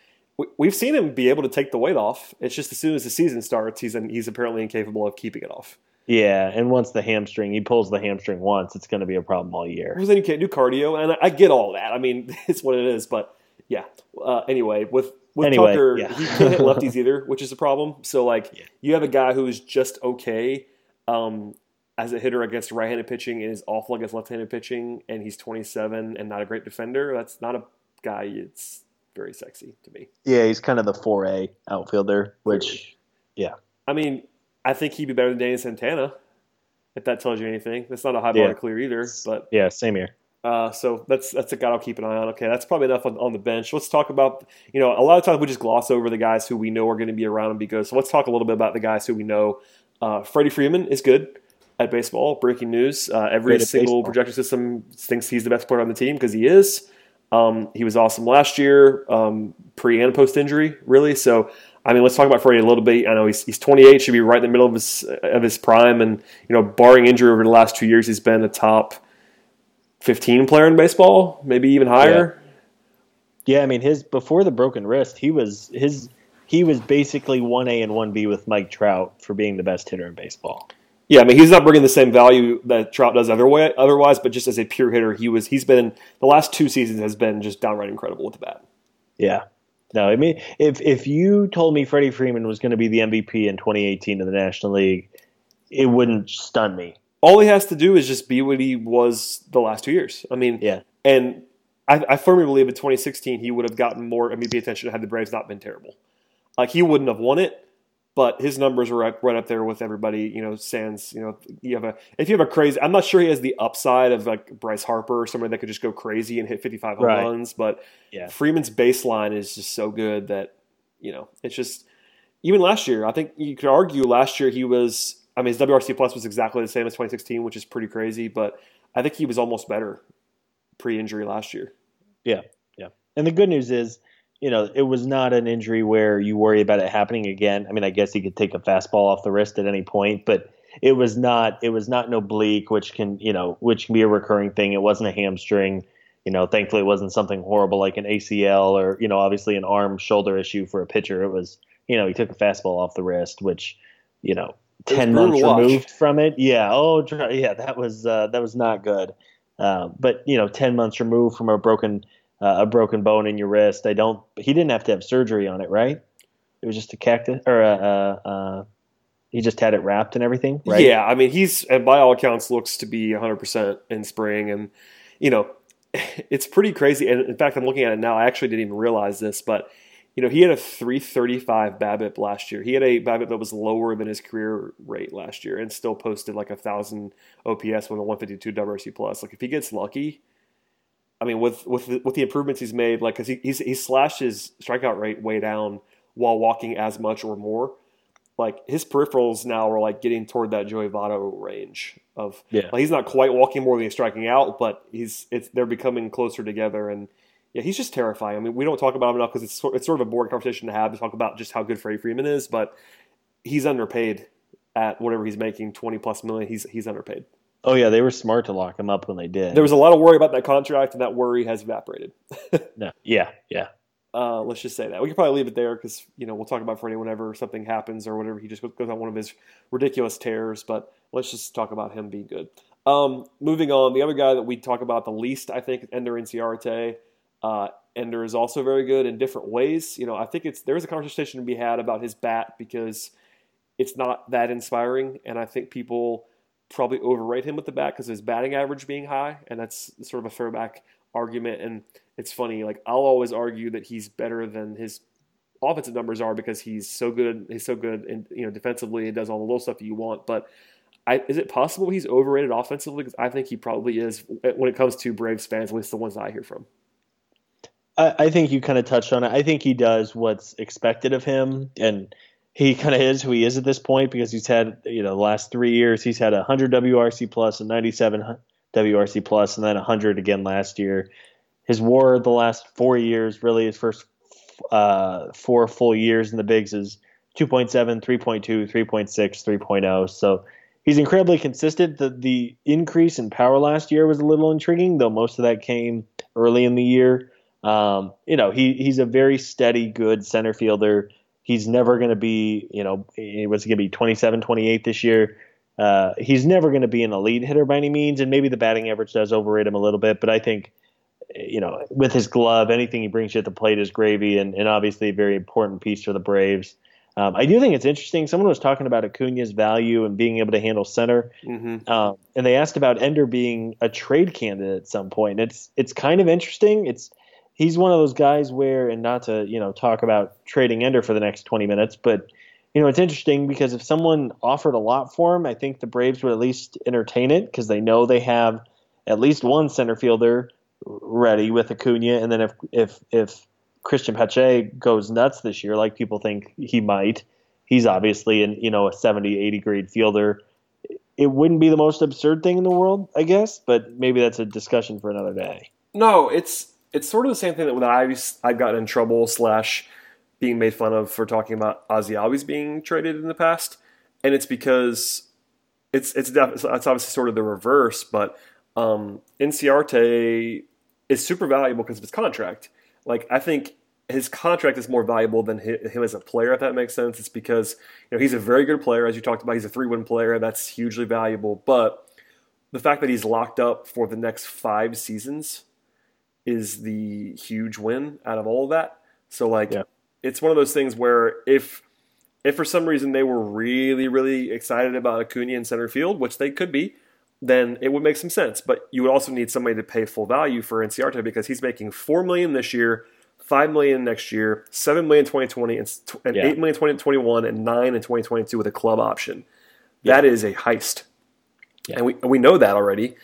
We've seen him be able to take the weight off. It's just as soon as the season starts, he's in, he's apparently incapable of keeping it off. Yeah, and once the hamstring, he pulls the hamstring once, it's going to be a problem all year. Because then you can't do cardio, and I, I, get all that. I mean, it's what it is. But yeah. Uh, anyway, with with anyway, Tucker, yeah. he can't hit lefties either, which is a problem. So like, yeah. you have a guy who's just okay. Um, as a hitter against right-handed pitching and is awful against left-handed pitching, and he's 27 and not a great defender. That's not a guy. It's very sexy to me. Yeah, he's kind of the 4A outfielder, which, yeah. I mean, I think he'd be better than Danny Santana, if that tells you anything. That's not a high bar Yeah. to clear either, but Yeah, same here. uh, so that's that's a guy I'll keep an eye on. Okay, that's probably enough on, on the bench. Let's talk about you know a lot of times we just gloss over the guys who we know are going to be around and be good. So let's talk a little bit about the guys who we know. Uh, Freddie Freeman is good at baseball. Breaking news: uh, every single baseball. projection system thinks he's the best player on the team because he is. Um, he was awesome last year, um, pre and post injury, really. So, I mean, let's talk about Freddie a little bit. I know he's, he's 28, should be right in the middle of his of his prime, and you know, barring injury over the last two years, he's been a top 15 player in baseball, maybe even higher. Yeah, I mean his before the broken wrist, he was his he was basically one A and one B with Mike Trout for being the best hitter in baseball. Yeah, I mean, he's not bringing the same value that Trout does other way, otherwise, but just as a pure hitter, he was he's been the last two seasons has been just downright incredible with the bat. Yeah. No, I mean if if you told me Freddie Freeman was going to be the MVP in 2018 in the National League, it wouldn't stun me. All he has to do is just be what he was the last two years. I mean, Yeah. and I, I firmly believe in 2016 he would have gotten more MVP attention had the Braves not been terrible. Like he wouldn't have won it, but his numbers were right, right up there with everybody. You know, Sands. You know, you have a if you have a crazy. I'm not sure he has the upside of like Bryce Harper or somebody that could just go crazy and hit 55 home Right. runs, but Yeah. Freeman's baseline is just so good that you know it's just even last year. I think you could argue last year he was. I mean, his WRC plus was exactly the same as 2016, which is pretty crazy. But I think he was almost better pre-injury last year. Yeah, yeah. And the good news is, you know, it was not an injury where you worry about it happening again. I mean, I guess he could take a fastball off the wrist at any point, but it was not it was not an oblique, which can you know which can be a recurring thing. It wasn't a hamstring. You know, thankfully it wasn't something horrible like an ACL or you know obviously an arm shoulder issue for a pitcher. It was you know he took a fastball off the wrist, which you know ten months removed from it. Yeah. Oh, yeah. That was uh, that was not good. Uh, but you know, ten months removed from a broken uh, a broken bone in your wrist. I don't. He didn't have to have surgery on it, right? It was just a cactus, or a, uh, uh, he just had it wrapped and everything, right? Yeah, I mean, he's and by all accounts looks to be 100 percent in spring, and you know, it's pretty crazy. And in fact, I'm looking at it now. I actually didn't even realize this, but you know, he had a 335 BABIP last year. He had a BABIP that was lower than his career rate last year, and still posted like a thousand OPS with a 152 WRC plus. Like if he gets lucky, I mean, with with the, with the improvements he's made, like because he he's, he slashed his strikeout rate way down while walking as much or more. Like his peripherals now are like getting toward that Joey Votto range of Yeah. like he's not quite walking more than he's striking out, but he's it's they're becoming closer together and yeah, he's just terrifying. I mean, we don't talk about him enough because it's sort, it's sort of a boring conversation to have to talk about just how good Freddie Freeman is, but he's underpaid at whatever he's making, twenty plus million. He's he's underpaid. Oh yeah, they were smart to lock him up when they did. There was a lot of worry about that contract, and that worry has evaporated. no, yeah, yeah. Uh, let's just say that we could probably leave it there because you know we'll talk about Freddie whenever something happens or whatever he just goes on one of his ridiculous tears. But let's just talk about him being good. Um, moving on, the other guy that we talk about the least, I think, is Ender Inciarte. Uh, Ender is also very good in different ways. You know, I think it's there's a conversation to be had about his bat because it's not that inspiring, and I think people probably overrate him with the bat because of his batting average being high, and that's sort of a throwback argument. And it's funny, like I'll always argue that he's better than his offensive numbers are because he's so good. He's so good, and you know, defensively, and does all the little stuff you want. But I, is it possible he's overrated offensively? Because I think he probably is eh, when it comes to Braves fans, at least the ones I hear from. I, I think you kind of touched on it. I think he does what's expected of him, and he kind of is who he is at this point because he's had you know the last three years he's had a hundred WRC and ninety seven WRC plus, and then a hundred again last year. His WAR the last four years, really his first uh, four full years in the bigs is 2.7, 3.2, 3.6, 3.0. So he's incredibly consistent. The the increase in power last year was a little intriguing, though most of that came early in the year. Um, you know, he he's a very steady, good center fielder. He's never going to be, you know, he was going to be 27, 28 this year. Uh, he's never going to be an elite hitter by any means, and maybe the batting average does overrate him a little bit. But I think, you know, with his glove, anything he brings you at the plate is gravy, and, and obviously a very important piece for the Braves. Um, I do think it's interesting. Someone was talking about Acuna's value and being able to handle center, Mm-hmm. um, and they asked about Ender being a trade candidate at some point. It's it's kind of interesting. It's he's one of those guys where, and not to you know talk about trading Ender for the next twenty minutes, but you know it's interesting because if someone offered a lot for him, I think the Braves would at least entertain it because they know they have at least one center fielder ready with Acuna, and then if if if Cristian Pache goes nuts this year, like people think he might, he's obviously an you know a 70, 80 grade fielder. It wouldn't be the most absurd thing in the world, I guess, but maybe that's a discussion for another day. No, it's it's sort of the same thing that when I I've gotten in trouble slash being made fun of for talking about Ozzie Albies being traded in the past, and it's because it's it's def- it's obviously sort of the reverse, but um, is super valuable because of his contract. Like I think his contract is more valuable than him as a player, if that makes sense. It's because you know he's a very good player, as you talked about. He's a three-win player. That's hugely valuable, but the fact that he's locked up for the next five seasons is the huge win out of all of that. So like Yeah. it's one of those things where if if for some reason they were really really excited about Acuna in center field, which they could be, then it would make some sense. But you would also need somebody to pay full value for Inciarte because he's making four million this year, five million next year, seven million 2020, and, and Yeah. eight million 2021, and nine in 2022 with a club option. That is a heist, Yeah. and we we know that already.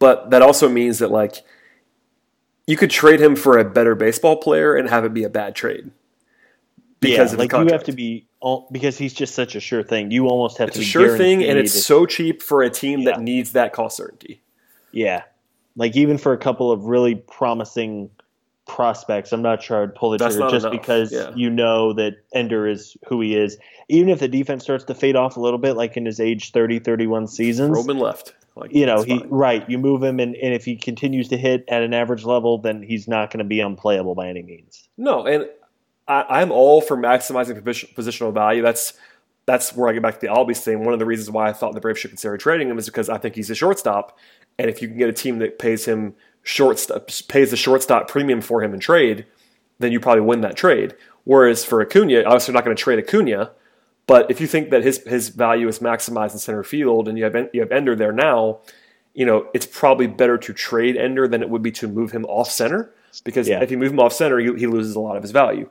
But that also means that like you could trade him for a better baseball player and have it be a bad trade because yeah, of like you have to be al- because he's just such a sure thing. You almost have It's to a be sure thing, and it's so cheap for a team Yeah. that needs that cost certainty. yeah. Like even for a couple of really promising prospects, I'm not sure I'd pull the That's trigger just enough, because yeah. you know that Ender is who he is. Even if the defense starts to fade off a little bit, like in his age 30, 31 seasons, Roman left. Like, you know, he fine. right. You move him, and, and if he continues to hit at an average level, then he's not going to be unplayable by any means. No, and I, I'm all for maximizing positional value. That's that's where I get back to the Albies thing. One of the reasons why I thought the Braves should consider trading him is because I think he's a shortstop, and if you can get a team that pays him shortstop pays the shortstop premium for him in trade, then you probably win that trade. Whereas for Acuna, obviously you're not going to trade Acuna, but if you think that his his value is maximized in center field and you have you have Ender there now, you know it's probably better to trade Ender than it would be to move him off center because Yeah. if you move him off center, he, he loses a lot of his value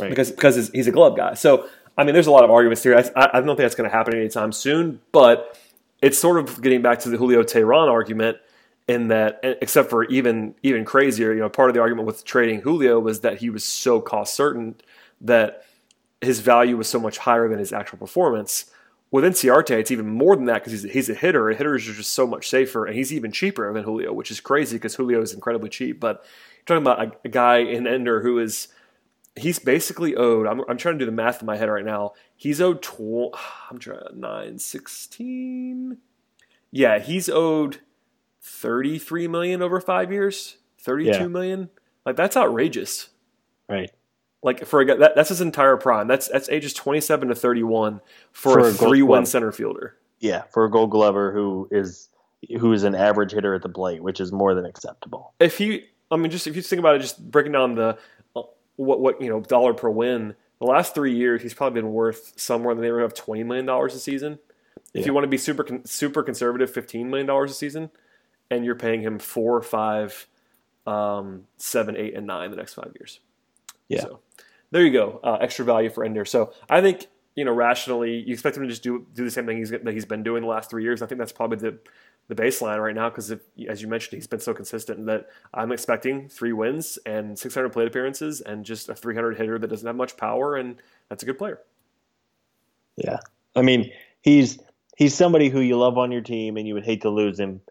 Right. because because he's- a glove guy. So I mean, there's a lot of arguments here. I, I I don't think that's going to happen anytime soon, but it's sort of getting back to the Julio Teheran argument in that, except for even even crazier, you know, part of the argument with trading Julio was that he was so cost certain that his value was so much higher than his actual performance. With Inciarte, it's even more than that because he's, he's a hitter. and Hitters are just so much safer, and he's even cheaper than Julio, which is crazy because Julio is incredibly cheap. But you're talking about a, a guy in Ender who is he's basically owed. I'm, I'm trying to do the math in my head right now. He's owed. Tw- I'm trying nine sixteen. Yeah, he's owed thirty three million over five years. Thirty two Yeah. million. Like that's outrageous. Right. Like for a guy, that, that's his entire prime. That's that's ages 27 to 31 for, For a a three Glove. center fielder. Yeah, for a Gold Glover who is who is an average hitter at the plate, which is more than acceptable. If he, I mean, just if you think about it, just breaking down the uh, what what you know dollar per win. The last three years, he's probably been worth somewhere in the neighborhood of 20 million dollars a season. If Yeah. you want to be super super conservative, 15 million dollars a season, and you're paying him four, five, um, seven, eight, and nine the next five years. Yeah. So there you go, uh, extra value for Ender. So I think you know rationally, you expect him to just do do the same thing he's that he's been doing the last three years. I think that's probably the the baseline right now because as you mentioned, he's been so consistent that I'm expecting three wins and 600 plate appearances and just a 300 hitter that doesn't have much power, and that's a good player. Yeah. I mean, he's he's somebody who you love on your team and you would hate to lose him,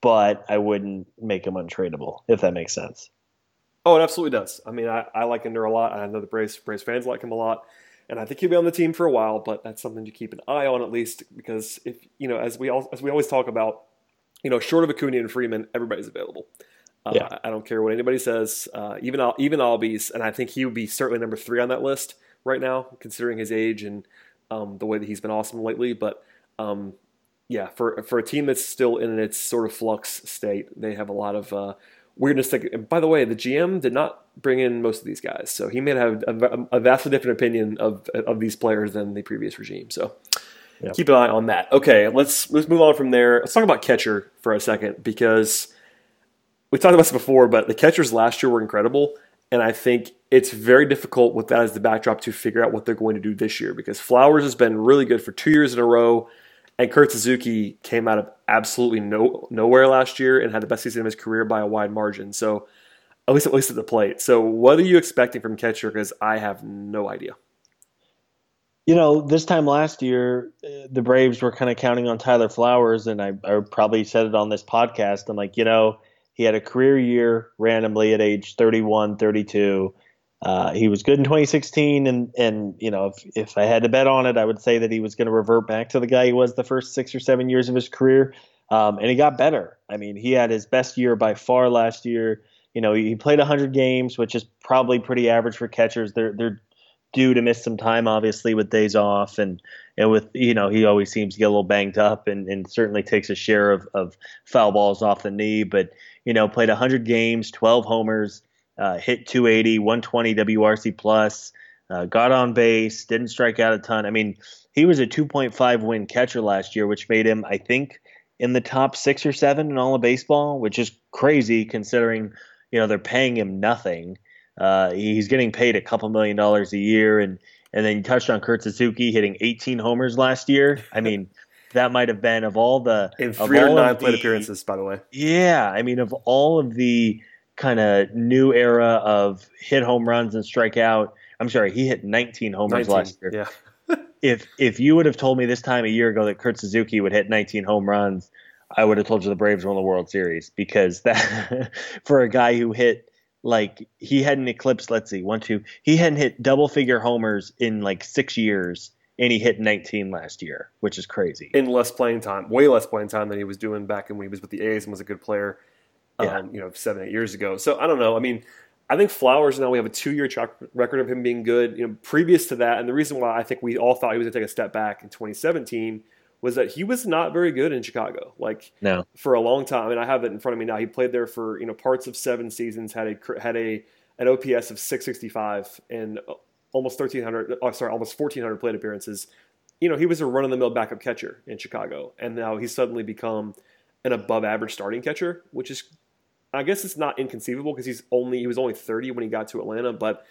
but I wouldn't make him untradeable, if that makes sense. Oh, it absolutely does. I mean, I, I like Ender a lot. I know the Braves Braves fans like him a lot, and I think he'll be on the team for a while. But that's something to keep an eye on at least because if you know, as we all as we always talk about, you know, short of Acuna and Freeman, everybody's available. Uh, Yeah. I don't care what anybody says. Uh, even even Albies, and I think he would be certainly number three on that list right now, considering his age and um, the way that he's been awesome lately. But um, yeah, for for a team that's still in its sort of flux state, they have a lot of uh, weirdness. That, and by the way, the GM did not bring in most of these guys. So he may have a, a vastly different opinion of of these players than the previous regime. So yep. keep an eye on that. Okay, let's let's move on from there. Let's talk about catcher for a second because we talked about this before, but the catchers last year were incredible, and I think it's very difficult with that as the backdrop to figure out what they're going to do this year because Flowers has been really good for two years in a row. And Kurt Suzuki came out of absolutely no nowhere last year and had the best season of his career by a wide margin. So at least at least at the plate. So what are you expecting from catcher? Because I have no idea. You know, this time last year, the Braves were kind of counting on Tyler Flowers, and I, I probably said it on this podcast. I'm like, you know, he had a career year randomly at age 31, 32. Uh, he was good in 2016, and and you know if if I had to bet on it, I would say that he was going to revert back to the guy he was the first six or seven years of his career, um, and he got better. I mean, he had his best year by far last year. You know, he played 100 games, which is probably pretty average for catchers. They're they're due to miss some time, obviously, with days off, and and with you know he always seems to get a little banged up, and, and certainly takes a share of of foul balls off the knee. But you know, played 100 games, 12 homers uh, hit 280, 120 WRC plus, uh, got on base, didn't strike out a ton. I mean, he was a 2.5 win catcher last year, which made him, I think, in the top six or seven in all of baseball, which is crazy considering you know they're paying him nothing. Uh, he's getting paid a couple million dollars a year, and and then you touched on Kurt Suzuki hitting 18 homers last year. I mean. that might have been of all the in 309 plate appearances, by the way. Yeah, I mean, of all of the kind of new era of hit home runs and strike out. I'm sorry, he hit 19 homers 19, last year. Yeah. if if you would have told me this time a year ago that Kurt Suzuki would hit 19 home runs, I would have told you the Braves won the World Series because that for a guy who hit like he hadn't eclipsed let's see one two he hadn't hit double figure homers in like six years and he hit 19 last year which is crazy in less playing time way less playing time than he was doing back when he was with the A's and was a good player yeah. um, you know, seven, eight years ago. So I don't know. I mean, I think Flowers now we have a two year track record of him being good. You know, previous to that, and the reason why I think we all thought he was going to take a step back in 2017 was that he was not very good in Chicago. Like no. for a long time, and I have it in front of me now. He played there for you know parts of seven seasons. Had a had a an OPS of 665 and almost 1300. Oh, sorry, almost 1400 plate appearances. You know, he was a run of the mill backup catcher in Chicago, and now he's suddenly become an above average starting catcher, which is I guess it's not inconceivable because he's only he was only 30 when he got to Atlanta, but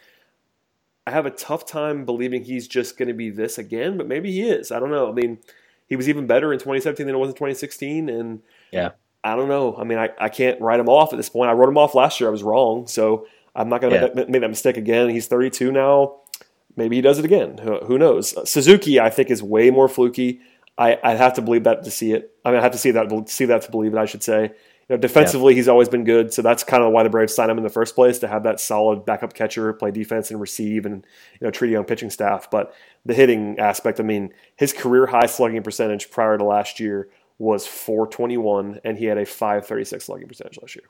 I have a tough time believing he's just going to be this again, but maybe he is. I don't know. I mean, he was even better in 2017 than it was in 2016 and yeah. I don't know. I mean, I, I can't write him off at this point. I wrote him off last year. I was wrong. So I'm not going to yeah. make, make, that mistake again. He's 32 now. Maybe he does it again. Who, who knows? Uh, Suzuki, I think, is way more fluky. I, I have to believe that to see it. I mean, I have to see that see that to believe it. I should say know, defensively, yeah. he's always been good, so that's kind of why the Braves signed him in the first place to have that solid backup catcher, play defense and receive, and you know treat a young pitching staff. But the hitting aspect, I mean, his career high slugging percentage prior to last year was 421, and he had a 536 slugging percentage last year.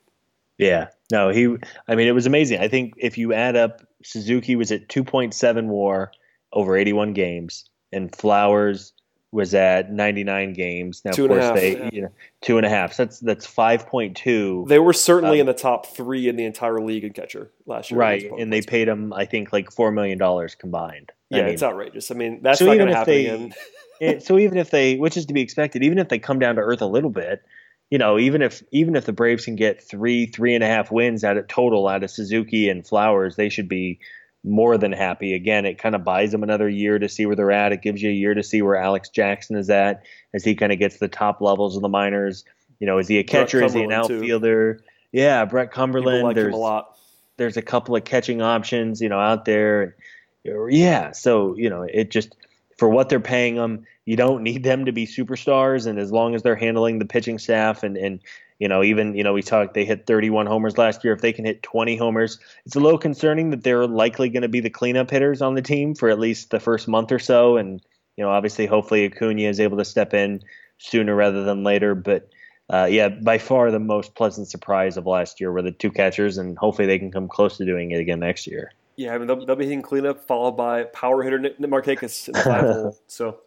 Yeah, no, he. I mean, it was amazing. I think if you add up, Suzuki was at 2.7 WAR over 81 games, and Flowers was at 99 games. Now, two of course, half, they yeah. you know two and a half. So that's that's 5.2. They were certainly um, in the top three in the entire league in catcher last year, right? And they paid him, I think, like four million dollars combined. Yeah, I mean, it's outrageous. I mean, that's so not going to happen they, again. it, so even if they, which is to be expected, even if they come down to earth a little bit, you know, even if even if the Braves can get three, three and a half wins out of total out of Suzuki and Flowers, they should be more than happy. Again, it kind of buys them another year to see where they're at. It gives you a year to see where Alex Jackson is at as he kind of gets the top levels of the minors. You know, is he a catcher? Is he an outfielder? Too. Yeah, Brett Cumberland. Like there's a lot. There's a couple of catching options, you know, out there. Yeah, so you know, it just for what they're paying them, you don't need them to be superstars, and as long as they're handling the pitching staff and and you know, even you know, we talked they hit 31 homers last year. If they can hit 20 homers, it's a little concerning that they're likely going to be the cleanup hitters on the team for at least the first month or so. And you know, obviously, hopefully Acuna is able to step in sooner rather than later. But uh, yeah, by far the most pleasant surprise of last year were the two catchers, and hopefully they can come close to doing it again next year. Yeah, I mean they'll, they'll be hitting cleanup followed by power hitter Nick, Markakis in the five hole. So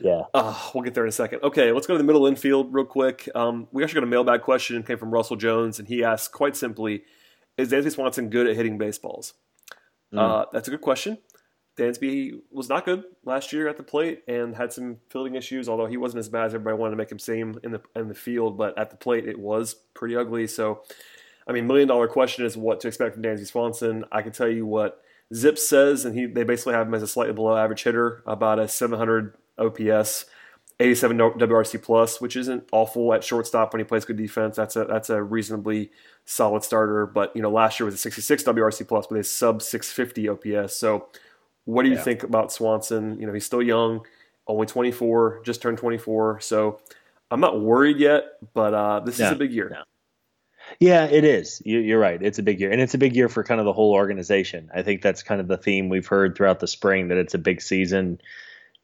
yeah. Uh, we'll get there in a second. Okay, let's go to the middle infield real quick. Um, we actually got a mailbag question. It came from Russell Jones, and he asked quite simply is Dansby Swanson good at hitting baseballs? Mm. Uh, that's a good question. Dansby was not good last year at the plate and had some fielding issues. Although he wasn't as bad as everybody wanted to make him seem in the in the field, but at the plate it was pretty ugly. So, I mean, million dollar question is what to expect from Dansby Swanson. I can tell you what ZiPS says, and he they basically have him as a slightly below average hitter, about a 700 OPS. 87 WRC plus, which isn't awful at shortstop when he plays good defense. That's a that's a reasonably solid starter. But you know, last year was a 66 WRC plus with a sub 650 OPS. So, what do you yeah. think about Swanson? You know, he's still young, only 24, just turned 24. So, I'm not worried yet, but uh, this is a big year. Yeah, it is. You're right. It's a big year, and it's a big year for kind of the whole organization. I think that's kind of the theme we've heard throughout the spring that it's a big season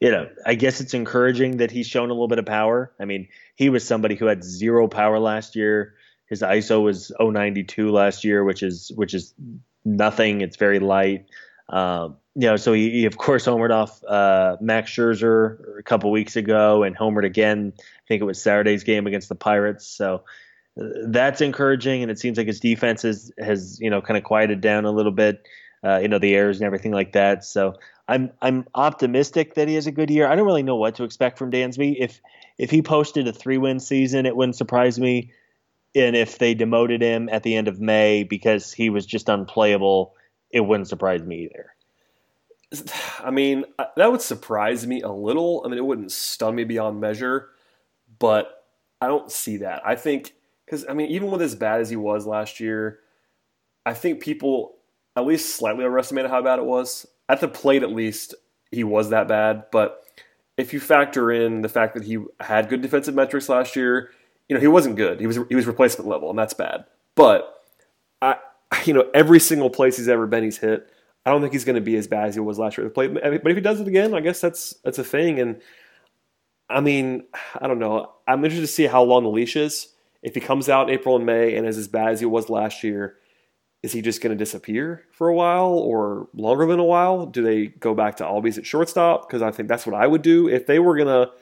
you know, I guess it's encouraging that he's shown a little bit of power. I mean, he was somebody who had zero power last year. His ISO was 092 last year, which is which is nothing. It's very light. Um, you know, so he, he, of course homered off uh, Max Scherzer a couple weeks ago, and homered again. I think it was Saturday's game against the Pirates. So uh, that's encouraging, and it seems like his defense has has you know kind of quieted down a little bit. Uh, you know the errors and everything like that. So I'm I'm optimistic that he has a good year. I don't really know what to expect from Dansby. If if he posted a three win season, it wouldn't surprise me. And if they demoted him at the end of May because he was just unplayable, it wouldn't surprise me either. I mean, that would surprise me a little. I mean, it wouldn't stun me beyond measure, but I don't see that. I think because I mean, even with as bad as he was last year, I think people at least slightly overestimated how bad it was at the plate at least he was that bad. But if you factor in the fact that he had good defensive metrics last year, you know he wasn't good. He was he was replacement level, and that's bad. But I, you know, every single place he's ever been, he's hit. I don't think he's going to be as bad as he was last year at the plate. But if he does it again, I guess that's that's a thing. And I mean, I don't know. I'm interested to see how long the leash is. If he comes out in April and May and is as bad as he was last year, is he just going to disappear for a while or longer than a while? Do they go back to Albies at shortstop? Because I think that's what I would do. If they were going to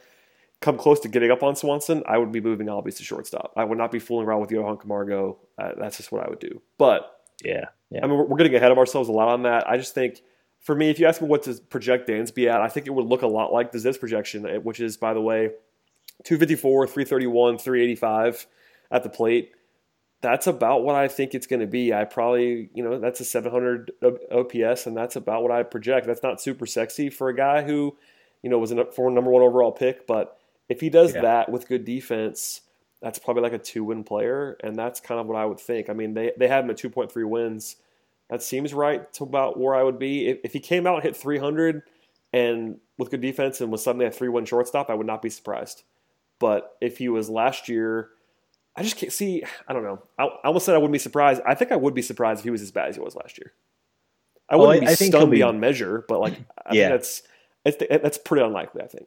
come close to getting up on Swanson, I would be moving Albies to shortstop. I would not be fooling around with Johan Camargo. Uh, that's just what I would do. But yeah, yeah. I mean, we're, we're getting ahead of ourselves a lot on that. I just think, for me, if you ask me what to project Dansby at, I think it would look a lot like the ZiPS projection, eh, which is, by the way, 254, 331, 385 at the plate that's about what I think it's going to be. I probably, you know, that's a 700 OPS, and that's about what I project. That's not super sexy for a guy who, you know, was a number one overall pick, but if he does yeah. that with good defense, that's probably like a two win player, and that's kind of what I would think. I mean, they they have him at 2.3 wins. That seems right to about where I would be. If, if he came out and hit 300 and with good defense and was suddenly a 3 1 shortstop, I would not be surprised. But if he was last year I just can't see. I don't know. I, I, almost said I wouldn't be surprised. I think I would be surprised if he was as bad as he was last year. I oh, wouldn't well, I, be stunned beyond measure, but like I yeah. think that's it's, that's pretty unlikely. I think.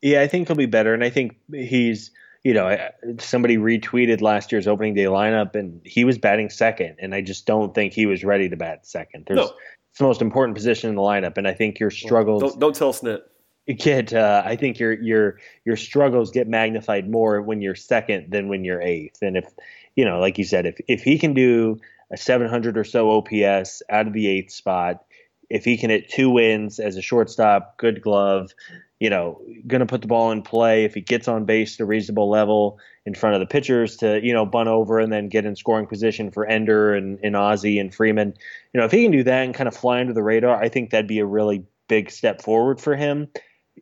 Yeah, I think he'll be better, and I think he's you know somebody retweeted last year's opening day lineup, and he was batting second, and I just don't think he was ready to bat second. There's no. it's the most important position in the lineup, and I think your struggles. Don't, don't tell Snit get uh, I think your your your struggles get magnified more when you're second than when you're eighth. And if you know, like you said, if if he can do a 700 or so OPS out of the eighth spot, if he can hit two wins as a shortstop, good glove, you know, going to put the ball in play. If he gets on base to a reasonable level in front of the pitchers to, you know, bunt over and then get in scoring position for Ender and, and Ozzie and Freeman, you know, if he can do that and kind of fly under the radar, I think that'd be a really big step forward for him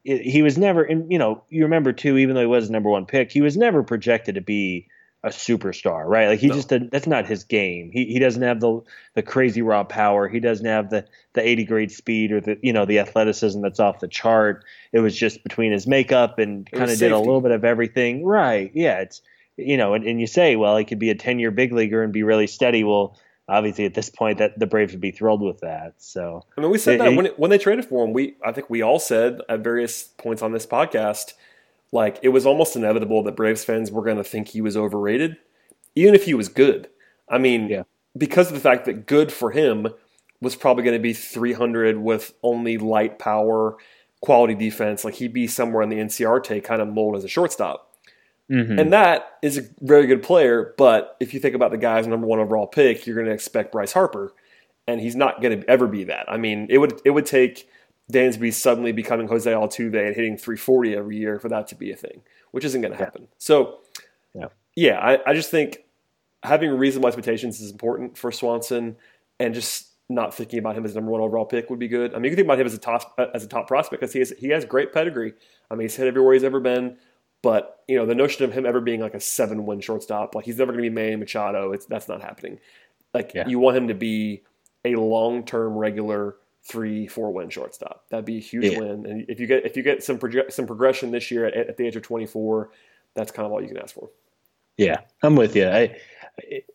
he was never, and you know, you remember too, even though he was number one pick, he was never projected to be a superstar, right? Like he no. just that's not his game. He he doesn't have the the crazy raw power. He doesn't have the the 80 grade speed or the you know the athleticism that's off the chart. It was just between his makeup and kind of did a little bit of everything. Right? Yeah. It's you know, and, and you say, well, he could be a 10 year big leaguer and be really steady. Well, obviously at this point that the Braves would be thrilled with that. So I mean, we said it, that when it, when they traded for him, we I think we all said at various points on this podcast, like it was almost inevitable that Braves fans were going to think he was overrated, even if he was good. I mean, yeah. because of the fact that good for him was probably going to be 300 with only light power, quality defense. Like he'd be somewhere in the Inciarte kind of mold as a shortstop. Mm-hmm. And that is a very good player. But if you think about the guy's number one overall pick, you're going to expect Bryce Harper, and he's not going to ever be that. I mean, it would it would take Dansby suddenly becoming Jose Altuve and hitting 340 every year for that to be a thing, which isn't going to happen. Yeah. So, yeah, yeah I, I just think having reasonable expectations is important for Swanson, and just not thinking about him as number one overall pick would be good. I mean, you can think about him as a top as a top prospect because he has he has great pedigree. I mean, he's hit everywhere he's ever been. But you know, the notion of him ever being like a seven win shortstop, like he's never going to be Manny Machado. It's that's not happening. Like yeah. you want him to be a long term regular three four win shortstop. That'd be a huge yeah. win. And if you get if you get some proje- some progression this year at, at the age of twenty four, that's kind of all you can ask for. Yeah, I'm with you. I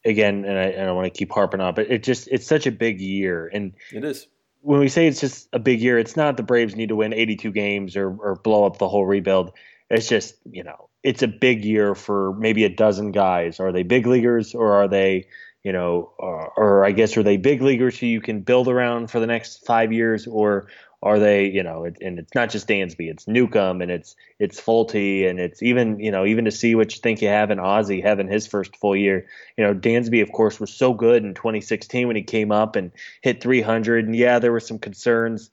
again, and I, and I want to keep harping on, but it just it's such a big year, and it is. When we say it's just a big year, it's not the Braves need to win 82 games or, or blow up the whole rebuild. It's just you know it's a big year for maybe a dozen guys. Are they big leaguers or are they you know, or, or I guess are they big leaguers who you can build around for the next five years, or are they, you know, it, and it's not just Dansby, it's Newcomb and it's it's Folty and it's even, you know, even to see what you think you have in Ozzie having his first full year. You know, Dansby, of course, was so good in 2016 when he came up and hit 300, and yeah, there were some concerns,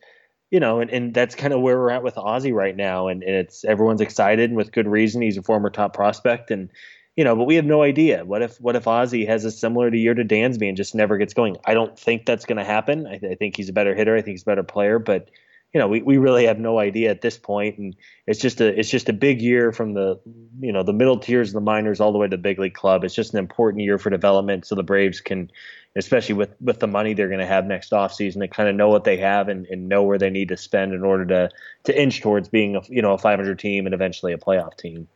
you know, and, and that's kind of where we're at with Ozzie right now, and, and it's everyone's excited and with good reason. He's a former top prospect, and you know, but we have no idea. What if what if Ozzie has a similar to year to Dansby and just never gets going? I don't think that's going to happen. I, th- I, think he's a better hitter. I think he's a better player, but you know, we, we really have no idea at this point, and it's just a it's just a big year from the you know the middle tiers of the minors all the way to the big league club. It's just an important year for development, so the Braves can, especially with with the money they're going to have next offseason, to kind of know what they have and, and know where they need to spend in order to to inch towards being a you know a 500 team and eventually a playoff team.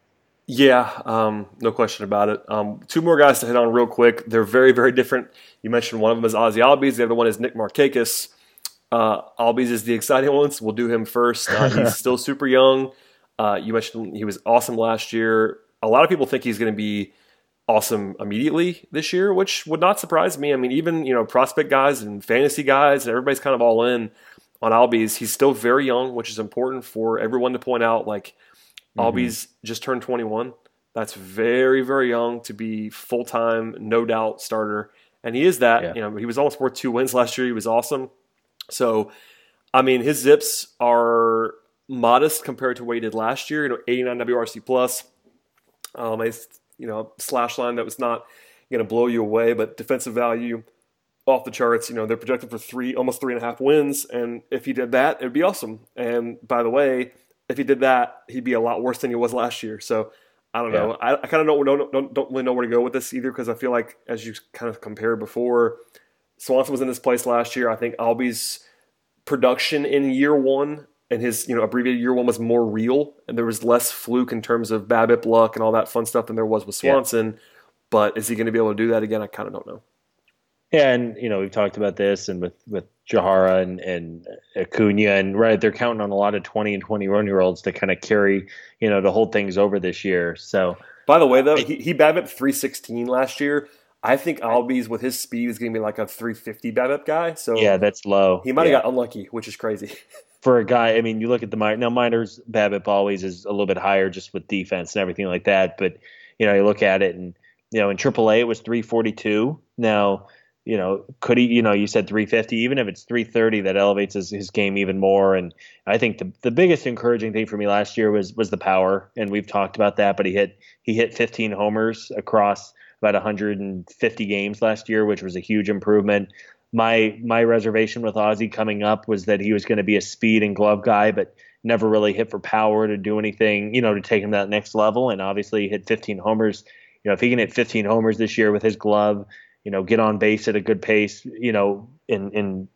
Yeah, um, no question about it. Um, two more guys to hit on real quick. They're very, very different. You mentioned one of them is Ozzie Albies. The other one is Nick Markakis. Uh, Albies is the exciting one, so we'll do him first. Uh, he's still super young. Uh, you mentioned he was awesome last year. A lot of people think he's going to be awesome immediately this year, which would not surprise me. I mean, even you know prospect guys and fantasy guys, and everybody's kind of all in on Albies. He's still very young, which is important for everyone to point out. Like – Mm-hmm. Albies just turned 21. That's very, very young to be full time, no doubt starter. And he is that. Yeah. You know, he was almost worth two wins last year. He was awesome. So, I mean, his ZiPS are modest compared to what he did last year. You know, 89 WRC plus. Um, a, you know, slash line that was not going to blow you away, but defensive value off the charts. You know, they're projected for three, almost three and a half wins. And if he did that, it'd be awesome. And by the way, if he did that, he'd be a lot worse than he was last year. So I don't know. I, I kind of don't, don't, don't don't really know where to go with this either because I feel like as you kind of compared before, Swanson was in this place last year. I think Albies' production in year one and his you know abbreviated year one was more real and there was less fluke in terms of BABIP luck and all that fun stuff than there was with Swanson. Yeah. But is he going to be able to do that again? I kind of don't know. Yeah, and you know we've talked about this, and with with Gohara and and Acuna, and right, they're counting on a lot of twenty and twenty one year olds to kind of carry, you know, to hold things over this year. So, by the way, though, he, he three sixteen last year. I think Albies with his speed is going to be like a 350 BABIP guy. So yeah, that's low. He might have yeah. got unlucky, which is crazy. For a guy, I mean, you look at the minor now. Minors BABIP always is a little bit higher just with defense and everything like that. But you know, you look at it, and you know, in AAA it was 342. Now you know, could he, you know, you said 350, even if it's 330, that elevates his, his game even more. And I think the, the biggest encouraging thing for me last year was, was the power. And we've talked about that, but he hit, he hit 15 homers across about 150 games last year, which was a huge improvement. My, my reservation with Ozzie coming up was that he was going to be a speed and glove guy, but never really hit for power to do anything, you know, to take him to that next level. And obviously he hit 15 homers. You know, if he can hit 15 homers this year with his glove, you know, get on base at a good pace, you know, in in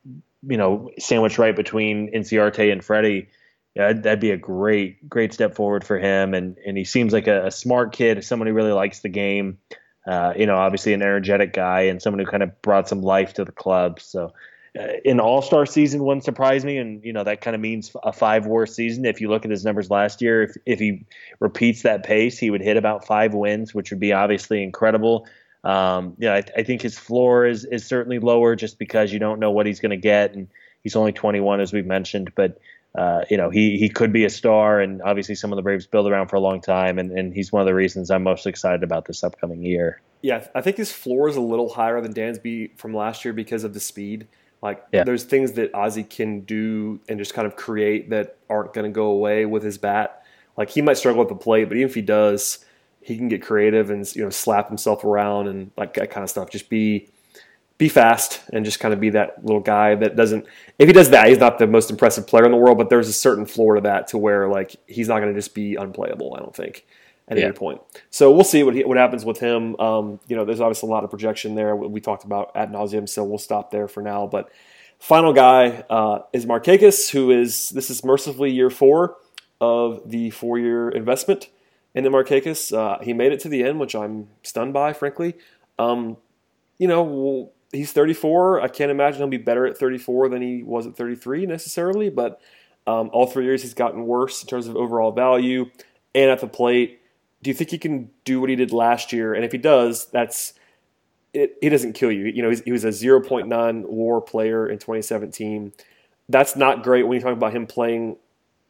you know, sandwich right between Inciarte and Freddie. Yeah, that'd be a great, great step forward for him. And and he seems like a, a smart kid, someone who really likes the game. Uh, you know, obviously an energetic guy and someone who kind of brought some life to the club. So, uh, in All Star season wouldn't surprise me, and you know that kind of means a five WAR season. If you look at his numbers last year, if if he repeats that pace, he would hit about five wins, which would be obviously incredible. Um, yeah, I, I, think his floor is is certainly lower just because you don't know what he's going to get, and he's only 21 as we've mentioned. But uh, you know, he he could be a star, and obviously some of the Braves build around for a long time, and, and he's one of the reasons I'm most excited about this upcoming year. Yeah, I think his floor is a little higher than Dansby from last year because of the speed. Like, Yeah. there's things that Ozzie can do and just kind of create that aren't going to go away with his bat. Like, he might struggle at the plate, but even if he does, he can get creative and you know slap himself around and like that kind of stuff. Just be be fast and just kind of be that little guy that doesn't. If he does that, he's not the most impressive player in the world, but there's a certain floor to that to where like he's not going to just be unplayable. I don't think at Yeah. any point. So we'll see what he, what happens with him. Um, you know, there's obviously a lot of projection there. We talked about ad nauseum, so we'll stop there for now. But final guy uh, is Markakis, who is this is mercifully year four of the four year investment into Markakis. Uh, he made it to the end, which I'm stunned by, frankly. Um, you know, well, he's 34. I can't imagine he'll be better at 34 than he was at 33 necessarily, but um, all three years he's gotten worse in terms of overall value and at the plate. Do you think he can do what he did last year? And if he does, that's it, he doesn't kill you. You know, he was a 0.9 WAR player in 2017. That's not great when you talk about him playing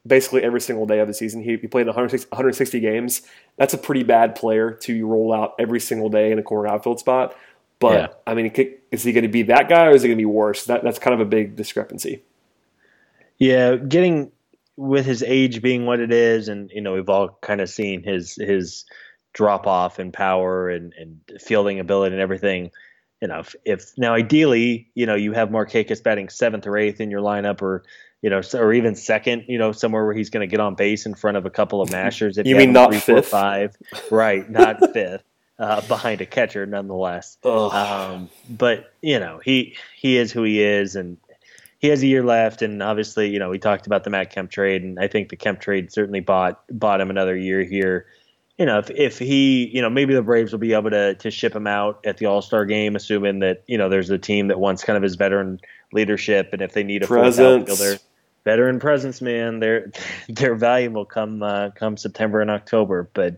basically every single day of the season. He, he played 160, 160 games. That's a pretty bad player to roll out every single day in a corner outfield spot. But Yeah. I mean, is he going to be that guy or is he going to be worse? That, that's kind of a big discrepancy. Yeah, getting with his age being what it is, and you know we've all kind of seen his his drop off in power and, and fielding ability and everything. You know, if, if now ideally, you know, you have Markakis batting seventh or eighth in your lineup, or you know, or even second, you know, somewhere where he's going to get on base in front of a couple of mashers. If You have mean not three, four, fifth? five, right? Not fifth, uh, behind a catcher, nonetheless. Um, but you know, he he is who he is, and he has a year left. And obviously, you know, we talked about the Matt Kemp trade, and I think the Kemp trade certainly bought bought him another year here. You know, if if he, you know, maybe the Braves will be able to to ship him out at the All Star game, assuming that you know there's a team that wants kind of his veteran leadership, and if they need a Presence. outfielder, veteran presence, man, they're they're valuable come uh, come September and October. But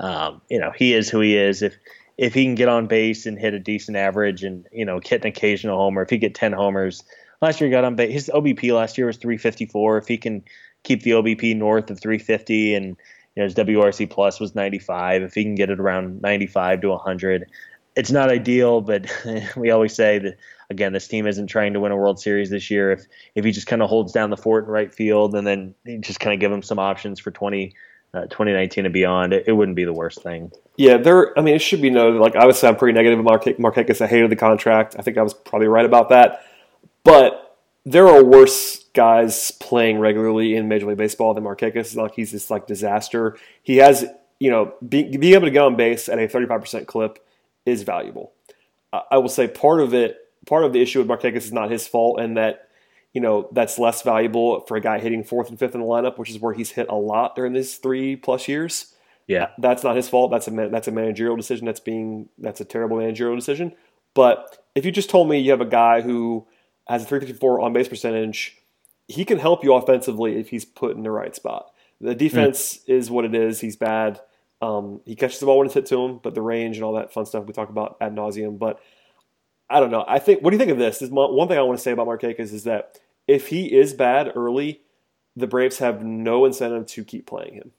um, you know, he is who he is. If if he can get on base and hit a decent average and you know hit an occasional homer, if he get ten homers, last year he got on base. His OBP last year was 354. If he can keep the OBP north of 350 and you know, his WRC plus was 95. If he can get it around 95 to 100, it's not ideal, but we always say that again, this team isn't trying to win a World Series this year. If if he just kind of holds down the fort in right field and then just kind of give him some options for 20, uh, 2019 and beyond, it, it wouldn't be the worst thing. Yeah, there. I mean, it should be noted. Like, I would say I'm pretty negative about Markakis. I hated the contract. I think I was probably right about that. But there are worse guys playing regularly in Major League Baseball than not like he's this like disaster. He has, you know, be, being able to get on base at a 35% clip is valuable. I will say part of it, part of the issue with Markakis is not his fault, and that you know that's less valuable for a guy hitting fourth and fifth in the lineup, which is where he's hit a lot during these three plus years Yeah. that's not his fault. That's a man, that's a managerial decision. That's being that's a terrible managerial decision. But if you just told me you have a guy who has a 354 on base percentage, he can help you offensively if he's put in the right spot. The defense is what it is. He's bad. Um, he catches the ball when it's hit to him, but the range and all that fun stuff we talk about ad nauseum. But I don't know. I think. What do you think of this? This is one thing I want to say about Markakis is that if he is bad early, the Braves have no incentive to keep playing him.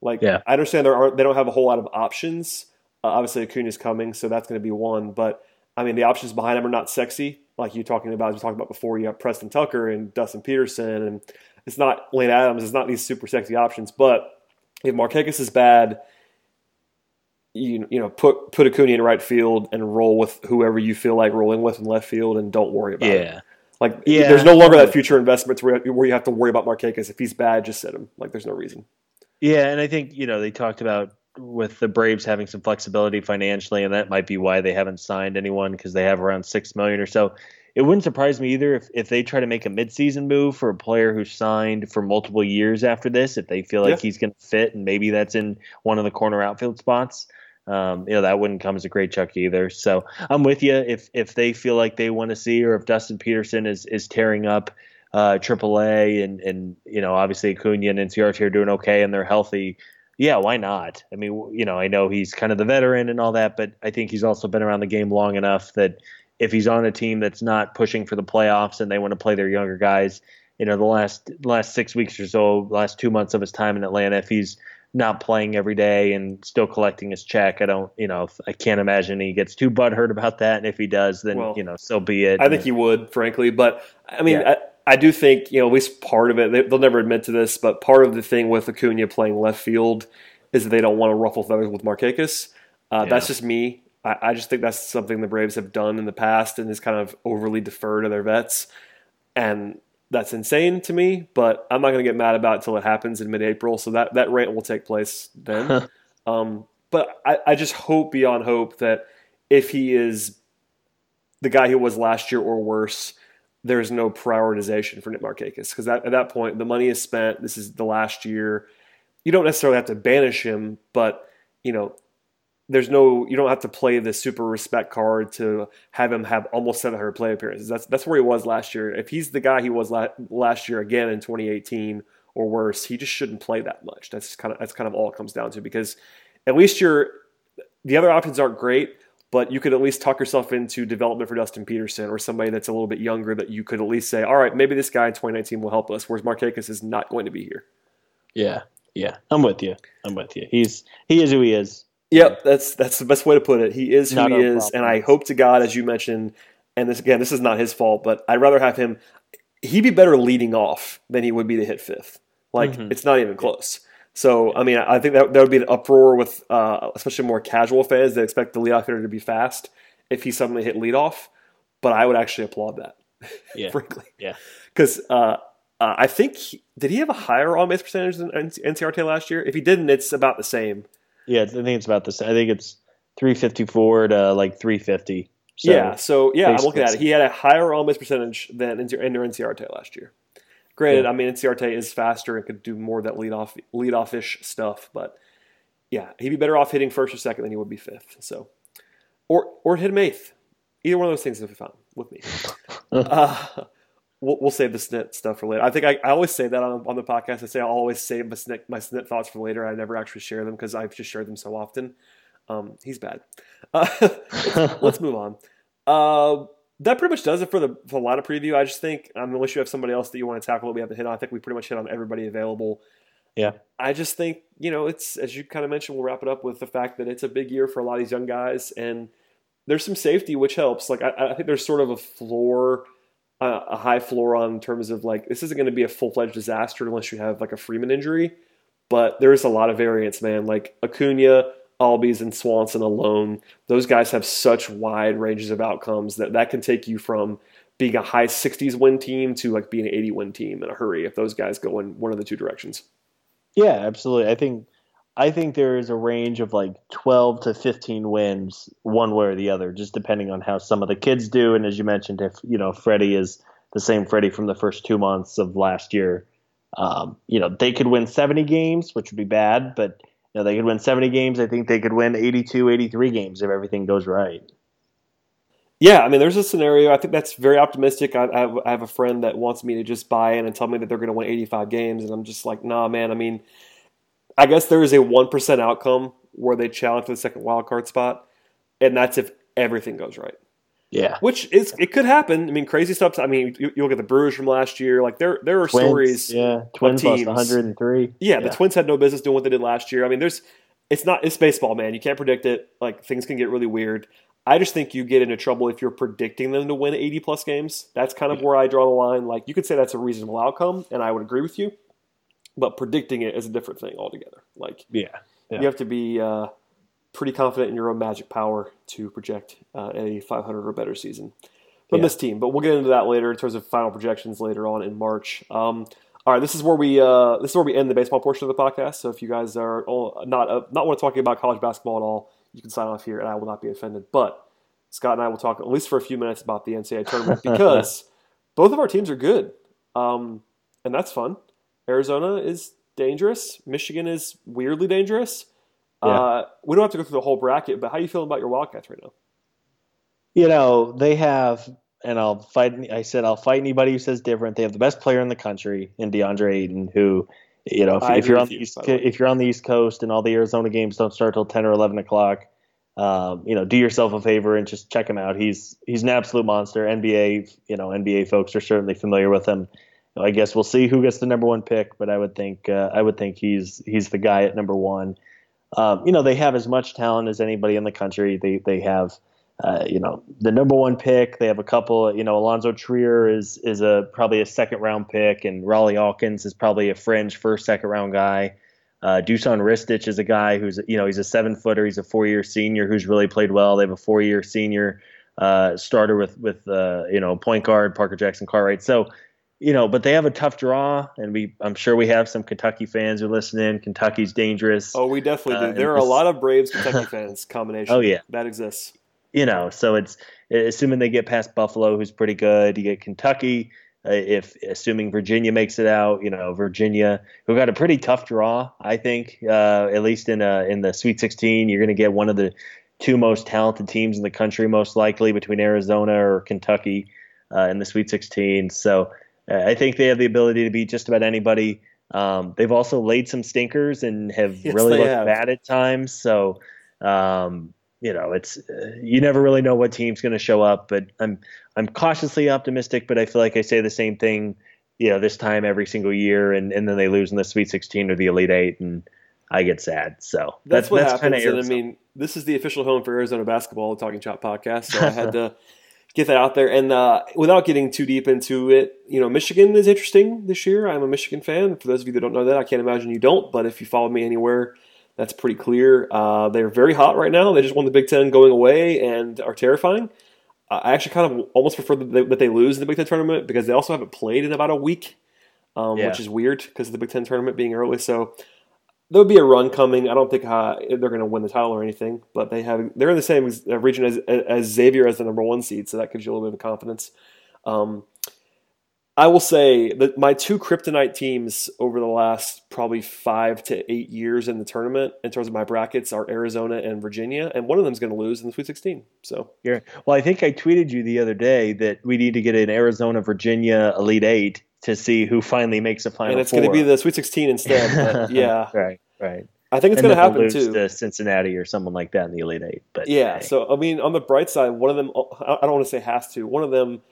Like Yeah. I understand there are they don't have a whole lot of options. Uh, obviously, Acuna's coming, so that's going to be one. But I mean, the options behind him are not sexy, like you talking about. As we talked about before, you have Preston Tucker and Dustin Peterson, and it's not Lane Adams. It's not these super sexy options. But if Markakis is bad, you you know put put Acuna in right field and roll with whoever you feel like rolling with in left field, and don't worry about it. Yeah. Like Yeah. there's no longer that future investment where where you have to worry about Markakis. If he's bad, just sit him. Like there's no reason. Yeah, and I think you know they talked about with the Braves having some flexibility financially, and that might be why they haven't signed anyone because they have around six million or so. It wouldn't surprise me either if, if they try to make a midseason move for a player who's signed for multiple years after this, if they feel like Yeah. he's going to fit, and maybe that's in one of the corner outfield spots. Um, you know that wouldn't come as a great chuck either. So I'm with you. If if they feel like they want to see, or if Dustin Peterson is is tearing up uh, AAA, and and you know obviously Acuna and Inciarte are doing okay and they're healthy. Yeah, why not? I mean, you know, I know he's kind of the veteran and all that, but I think he's also been around the game long enough that if he's on a team that's not pushing for the playoffs and they want to play their younger guys, you know the last last six weeks or so, last two months of his time in Atlanta, if he's not playing every day and still collecting his check, I don't, you know, I can't imagine he gets too butthurt about that. And if he does, then well, you know, so be it. I think he would, frankly. But I mean, yeah. I, I, do think you know at least part of it. They, will never admit to this, but part of the thing with Acuna playing left field is that they don't want to ruffle feathers with Markakis. Uh, yeah. That's just me. I, I just think that's something the Braves have done in the past and is kind of overly defer to their vets. And that's insane to me, but I'm not going to get mad about it until it happens in mid-April. So that that rant will take place then. um, but I, I just hope beyond hope that if he is the guy who was last year or worse, there's no prioritization for Nick Markakis because that at that point the money is spent. This is the last year. You don't necessarily have to banish him, but you know there's no you don't have to play the super respect card to have him have almost 700 play appearances. That's that's where he was last year. If he's the guy he was la- last year again in 2018 or worse, he just shouldn't play that much. That's kind of that's kind of all it comes down to because at least you're the other options aren't great, but you could at least talk yourself into development for Dustin Peterson or somebody that's a little bit younger that you could at least say, all right, maybe this guy in 2019 will help us, whereas Markakis is not going to be here. Yeah, yeah, I'm with you. I'm with you. He's he is who he is Yep, that's that's the best way to put it. He is who not he is, problem. and I hope to God, as you mentioned, and this again, this is not his fault, but I'd rather have him. He'd be better leading off than he would be to hit fifth. Like mm-hmm. it's not even close. So I mean, I think that that would be an uproar with uh, especially more casual fans that expect the leadoff hitter to be fast if he suddenly hit leadoff. But I would actually applaud that. Yeah, frankly. Yeah, because uh, uh, I think he, did he have a higher on base percentage than Inciarte last year? If he didn't, it's about the same. Yeah, I think it's about the same. I think it's 354 to like 350. So yeah, so yeah, I'm looking at it. He had a higher on base percentage than Ender Inciarte last year. Granted, yeah. I mean Inciarte is faster and could do more of that lead off lead off ish stuff, but yeah, he'd be better off hitting first or second than he would be fifth. So, or or hit him eighth. Either one of those things would be fine with me. uh, we'll, we'll save the snit stuff for later. I think I, I always say that on, on the podcast. I say I'll always save my snit, my snit thoughts for later. I never actually share them because I've just shared them so often. Um, he's bad. Uh, let's, let's, move on. Uh, that pretty much does it for the, for the lineup preview. I just think, um, unless you have somebody else that you want to tackle that we have to hit on, I think we pretty much hit on everybody available. Yeah. I just think, you know, it's, as you kind of mentioned, we'll wrap it up with the fact that it's a big year for a lot of these young guys and there's some safety, which helps. Like, I, I think there's sort of a floor a high floor on in terms of like this isn't going to be a full fledged disaster unless you have like a Freeman injury. But there's a lot of variance, man. Like Acuna, Albies, and Swanson alone, those guys have such wide ranges of outcomes that that can take you from being a high 60s win team to like being an 80 win team in a hurry if those guys go in one of the two directions. Yeah, absolutely. I think I think there is a range of like 12 to 15 wins one way or the other, just depending on how some of the kids do. And as you mentioned, if, you know, Freddie is the same Freddie from the first two months of last year, um, you know, they could win 70 games, which would be bad, but, you know, they could win 70 games. I think they could win 82, 83 games if everything goes right. Yeah, I mean, there's a scenario. I think that's very optimistic. I, I, have, I have a friend that wants me to just buy in and tell me that they're going to win 85 games, and I'm just like, nah, man. I mean, I guess there is a one percent outcome where they challenge for the second wild card spot, and that's if everything goes right. Yeah, which is it could happen. I mean, crazy stuff. I mean, you, you look at the Brewers from last year. Like there, there are twins, stories. Yeah, Twins lost 103. Yeah, yeah, the Twins had no business doing what they did last year. I mean, there's, it's not, it's baseball, man. You can't predict it. Like things can get really weird. I just think you get into trouble if you're predicting them to win 80 plus games. That's kind of where I draw the line. Like you could say that's a reasonable outcome, and I would agree with you but predicting it is a different thing altogether. Like, yeah, yeah. you have to be uh, pretty confident in your own magic power to project uh, a 500 or better season from yeah. this team. But we'll get into that later in terms of final projections later on in March. Um, all right, this is where we uh, this is where we end the baseball portion of the podcast. So if you guys are not uh, not want to talking about college basketball at all, you can sign off here, and I will not be offended. But Scott and I will talk at least for a few minutes about the NCAA tournament because both of our teams are good, um, and that's fun. Arizona is dangerous. Michigan is weirdly dangerous. Yeah. Uh, we don't have to go through the whole bracket, but how are you feeling about your Wildcats right now? You know, they have, and I'll fight. I said I'll fight anybody who says different. They have the best player in the country in DeAndre Ayton, who, you know, if, if you're on the you, East, if you're on the East Coast and all the Arizona games don't start till ten or eleven o'clock, um, you know, do yourself a favor and just check him out. He's he's an absolute monster. NBA, you know, NBA folks are certainly familiar with him I guess we'll see who gets the number one pick, but I would think uh, I would think he's he's the guy at number one. Um, you know, they have as much talent as anybody in the country. They they have uh, you know the number one pick. They have a couple. You know, Alonzo Trier is is a probably a second round pick, and Rawle Alkins is probably a fringe first second round guy. Uh, Dusan Ristic is a guy who's you know he's a seven footer. He's a four year senior who's really played well. They have a four year senior uh, starter with with uh, you know point guard Parker Jackson Cartwright. So you know, but they have a tough draw, and we I'm sure we have some Kentucky fans who listen in. Kentucky's dangerous. Oh, we definitely do. Uh, there are a lot of Braves Kentucky fans combination. Oh yeah, that exists. You know, so it's assuming they get past Buffalo, who's pretty good. You get Kentucky. Uh, if assuming Virginia makes it out, you know Virginia, who got a pretty tough draw, I think. Uh, at least in a, in the Sweet 16, you're going to get one of the two most talented teams in the country, most likely between Arizona or Kentucky uh, in the Sweet 16. So I think they have the ability to beat just about anybody. Um, they've also laid some stinkers and have yes, really looked have. bad at times. So, um, you know, it's uh, you never really know what team's going to show up. But I'm I'm cautiously optimistic. But I feel like I say the same thing, you know, this time every single year, and, and then they lose in the Sweet 16 or the Elite Eight, and I get sad. So that's, that's what that's happens. And I mean, this is the official home for Arizona basketball, the Talking Chop podcast. So I had to get that out there. And uh, without getting too deep into it, you know, Michigan is interesting this year. I'm a Michigan fan. For those of you that don't know that, I can't imagine you don't. But if you follow me anywhere, that's pretty clear. Uh, they're very hot right now. They just won the Big Ten going away and are terrifying. Uh, I actually kind of almost prefer that they, that they, lose in the Big Ten tournament because they also haven't played in about a week, um, yeah. which is weird because of the Big Ten tournament being early. So there would be a run coming. I don't think uh, they're going to win the title or anything, but they have they're in the same uh, region as, as Xavier as the number one seed, so that gives you a little bit of confidence. Um, I will say that my two kryptonite teams over the last probably five to eight years in the tournament, in terms of my brackets, are Arizona and Virginia, and one of them is going to lose in the Sweet 16. So, yeah. Well, I think I tweeted you the other day that we need to get an Arizona Virginia Elite Eight to see who finally makes a final. And it's going to be the Sweet 16 instead. But yeah, right, right. I think it's going to happen too. To Cincinnati or someone like that in the Elite Eight. But yeah, hey. so I mean, on the bright side, one of them oh, I don't want to say has to. One of them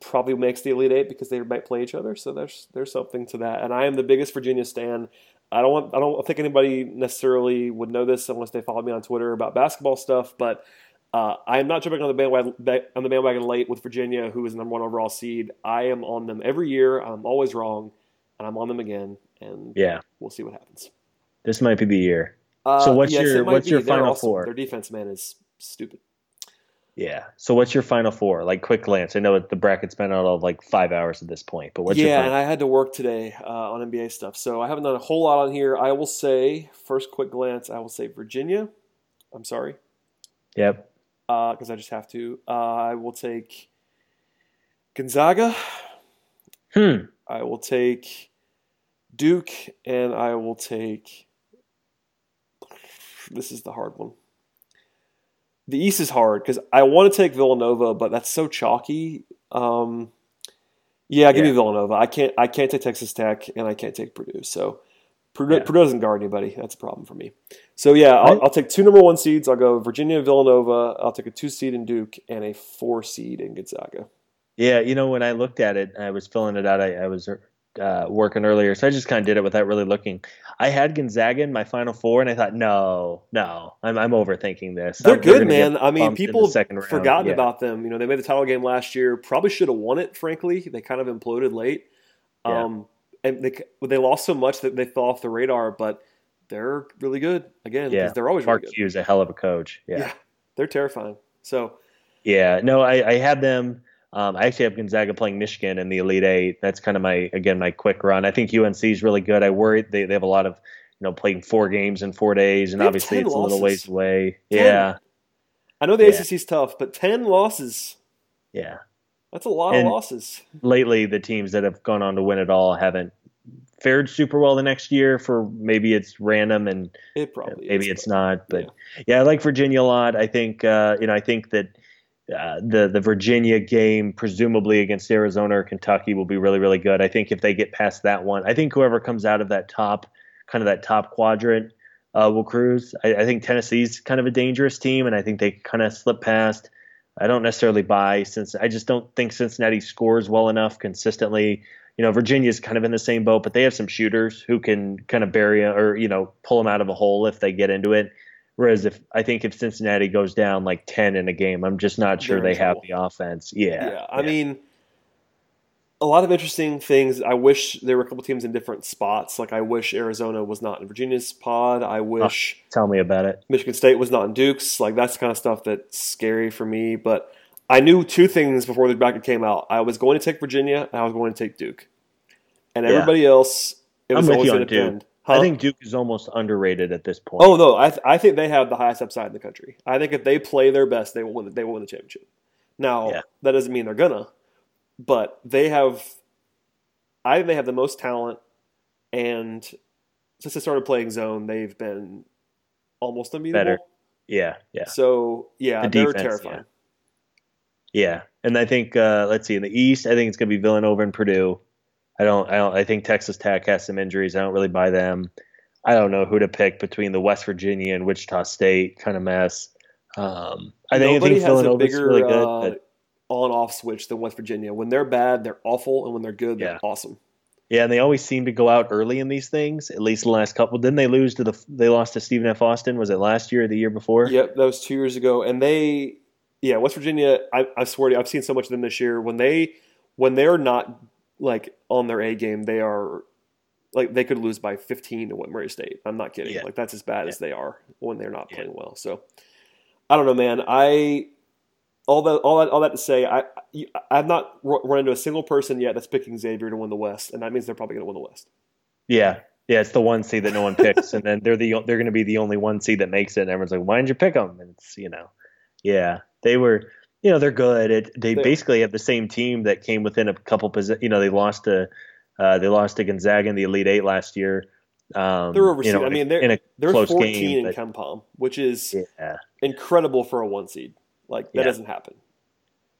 probably makes the Elite Eight because they might play each other. So there's there's something to that. And I am the biggest Virginia stan. I don't want I don't think anybody necessarily would know this unless they follow me on Twitter about basketball stuff, but uh, I am not jumping on the bandwagon on the bandwagon late with Virginia, who is number one overall seed. I am on them every year. I'm always wrong, and I'm on them again. And yeah, we'll see what happens. This might be the year. Uh, so what's yes, your what's be. your They're final awesome. four? Their defense man is stupid. Yeah. So what's your final four? Like quick glance. I know the bracket's been out of like five hours at this point, but what's yeah? and I had to work today uh, on NBA stuff, so I haven't done a whole lot on here. I will say first quick glance. I will say Virginia. I'm sorry. Yep because uh, I just have to. Uh, I will take Gonzaga. Hmm. I will take Duke, and I will take. This is the hard one. The East is hard because I want to take Villanova, but that's so chalky. Um, yeah, give yeah. me Villanova. I can't. I can't take Texas Tech, and I can't take Purdue. So Purdue, yeah. Purdue doesn't guard anybody. That's a problem for me. So yeah, I'll, I'll, take two number one seeds. I'll go Virginia and Villanova. I'll take a two seed in Duke and a four seed in Gonzaga. Yeah, you know when I looked at it, I was filling it out. I, I was uh, working earlier, so I just kind of did it without really looking. I had Gonzaga in my final four, and I thought, no, no, I'm, I'm overthinking this. They're I'm, good, man. I mean, people forgotten yeah. about them. You know, they made the title game last year. Probably should have won it. Frankly, they kind of imploded late. Yeah. Um, and they they lost so much that they fell off the radar, but they're really good again. Yeah, they're always Mark really Few's, a hell of a coach. Yeah. yeah, they're terrifying. So, yeah, no, I, I had them. Um, I actually have Gonzaga playing Michigan in the Elite Eight. That's kind of my again my quick run. I think UNC is really good. I worry they they have a lot of you know playing four games in four days, and obviously it's losses. a little ways away. 10. Yeah, I know the yeah. is tough, but ten losses. Yeah, that's a lot and of losses. Lately, the teams that have gone on to win it all haven't fared super well the next year. For maybe it's random and it probably maybe is, it's not. But yeah. yeah. I like Virginia a lot. I think uh, you know I think that. Uh, the the Virginia game, presumably against Arizona or Kentucky, will be really really good. I think if they get past that one, I think whoever comes out of that top kind of that top quadrant uh, will cruise. I, I, think Tennessee's kind of a dangerous team, and I think they kind of slip past. I don't necessarily buy since I just don't think Cincinnati scores well enough consistently. you know, Virginia's kind of in the same boat, but they have some shooters who can kind of bury or you know pull them out of a hole if they get into it. Whereas if I think if Cincinnati goes down like ten in a game, I'm just not sure They're they have the offense. Yeah, Yeah, I mean, a lot of interesting things. I wish there were a couple teams in different spots. Like I wish Arizona was not in Virginia's pod. I wish tell me about it. Michigan State was not in Duke's. Like that's the kind of stuff that's scary for me. But I knew two things before the bracket came out. I was going to take Virginia and I was going to take Duke. And Yeah. everybody else, it I'm was always going to depend. I think Duke is almost underrated at this point. Oh no, I th- I think they have the highest upside in the country. I think if they play their best, they will win. The, they will win the championship. Now Yeah. that doesn't mean they're gonna, but they have. I think they have the most talent, and since they started playing zone, they've been almost unbeatable. Better. yeah, yeah. So yeah, The they're terrifying. Yeah, and I think uh, let's see in the East, I think it's going to be Villanova and Purdue. I don't, I don't, I think Texas Tech has some injuries. I don't really buy them. I don't know who to pick between the West Virginia and Wichita State kind of mess. Um, I think, I Nobody think has a Villanova's bigger really good. uh, but on-off switch than West Virginia. When they're bad, they're awful, and when they're good, they're Yeah. awesome. yeah, and they always seem to go out early in these things. At least the last couple. Didn't they lose to the? They lost to Stephen F. Austin. Was it last year or the year before? Yep, that was two years ago, and they, yeah, West Virginia. I, I swear to you, I've seen so much of them this year. When they, when they're not like on their A game, they are like they could lose by 15 to what Murray State. I'm not kidding. Yeah. Like that's as bad Yeah. as they are when they're not playing well. So I don't know, man. I all that all that all that to say, I I've not run into a single person yet that's picking Xavier to win the West, and that means they're probably going to win the West. Yeah, yeah, it's the one seed that no one picks, and then they're the they're going to be the only one seed that makes it. And everyone's like, "Why didn't you pick them?" And it's you know, yeah, they were, you know, they're good. It, they They- basically have the same team that came within a couple positions. You know, they lost to uh, they lost to Gonzaga in the Elite Eight last year. Um, They're overseeded. You know, I mean, in they're a they're close 14 game, in but- KenPom, which is yeah, incredible for a one seed. Like that Yeah. doesn't happen.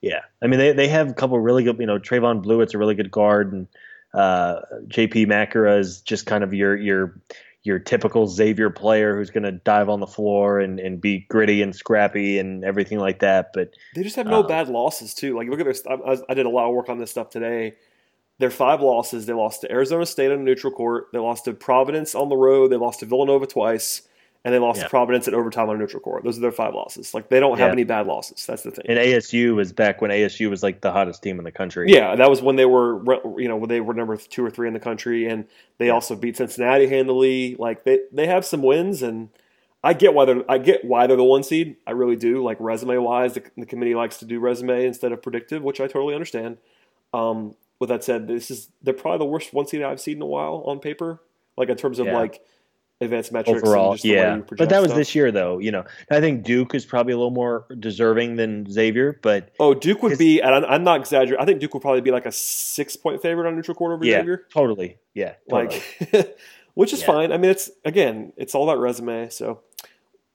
yeah. I mean, they they have a couple really good. You know, Trevon Bluiett's a really good guard, and uh, JP Macura is just kind of your your your typical Xavier player who's going to dive on the floor and, and be gritty and scrappy and everything like that. But They just have no Uh, bad losses too. Like look at their. I, I I did a lot of work on this stuff today. Their five losses. They lost to Arizona State on a neutral court. They lost to Providence on the road. They lost to Villanova twice, and they lost Yeah. to Providence at overtime on a neutral court. Those are their five losses. Like they don't have Yeah. any bad losses. That's the thing. and ASU was back when ASU was like the hottest team in the country. Yeah, that was when they were, you know, when they were number two or three in the country, and they Yeah. also beat Cincinnati handily. Like they, they have some wins, and I get why they're, I get why they're the one seed. I really do. Like resume wise, the, the committee likes to do resume instead of predictive, which I totally understand. Um, with that said, this is they're probably the worst one seed I've seen in a while on paper, like in terms of like advanced metrics overall, yeah. But that was stuff. this year, though. You know, I think Duke is probably a little more deserving than Xavier, but Oh, Duke would be, and I'm, I'm not exaggerating. I think Duke would probably be like a six point favorite on neutral court over yeah, Xavier. totally, yeah, totally. like which is Yeah. fine. I mean, it's again, it's all about resume. So,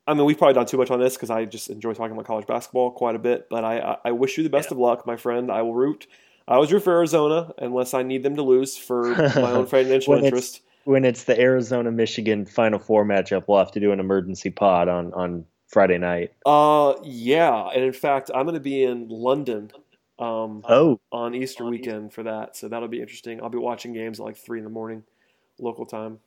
I mean, we've probably done too much on this because I just enjoy talking about college basketball quite a bit. But I, I, I wish you the best Yeah. of luck, my friend. I will root. I always root for Arizona unless I need them to lose for my own financial interest. When it's the Arizona Michigan Final Four matchup, we'll have to do an emergency pod on on Friday night. Uh, yeah, and in fact, I'm going to be in London. Um, Oh, on Easter weekend for that. So that'll be interesting. I'll be watching games at like three in the morning, local time.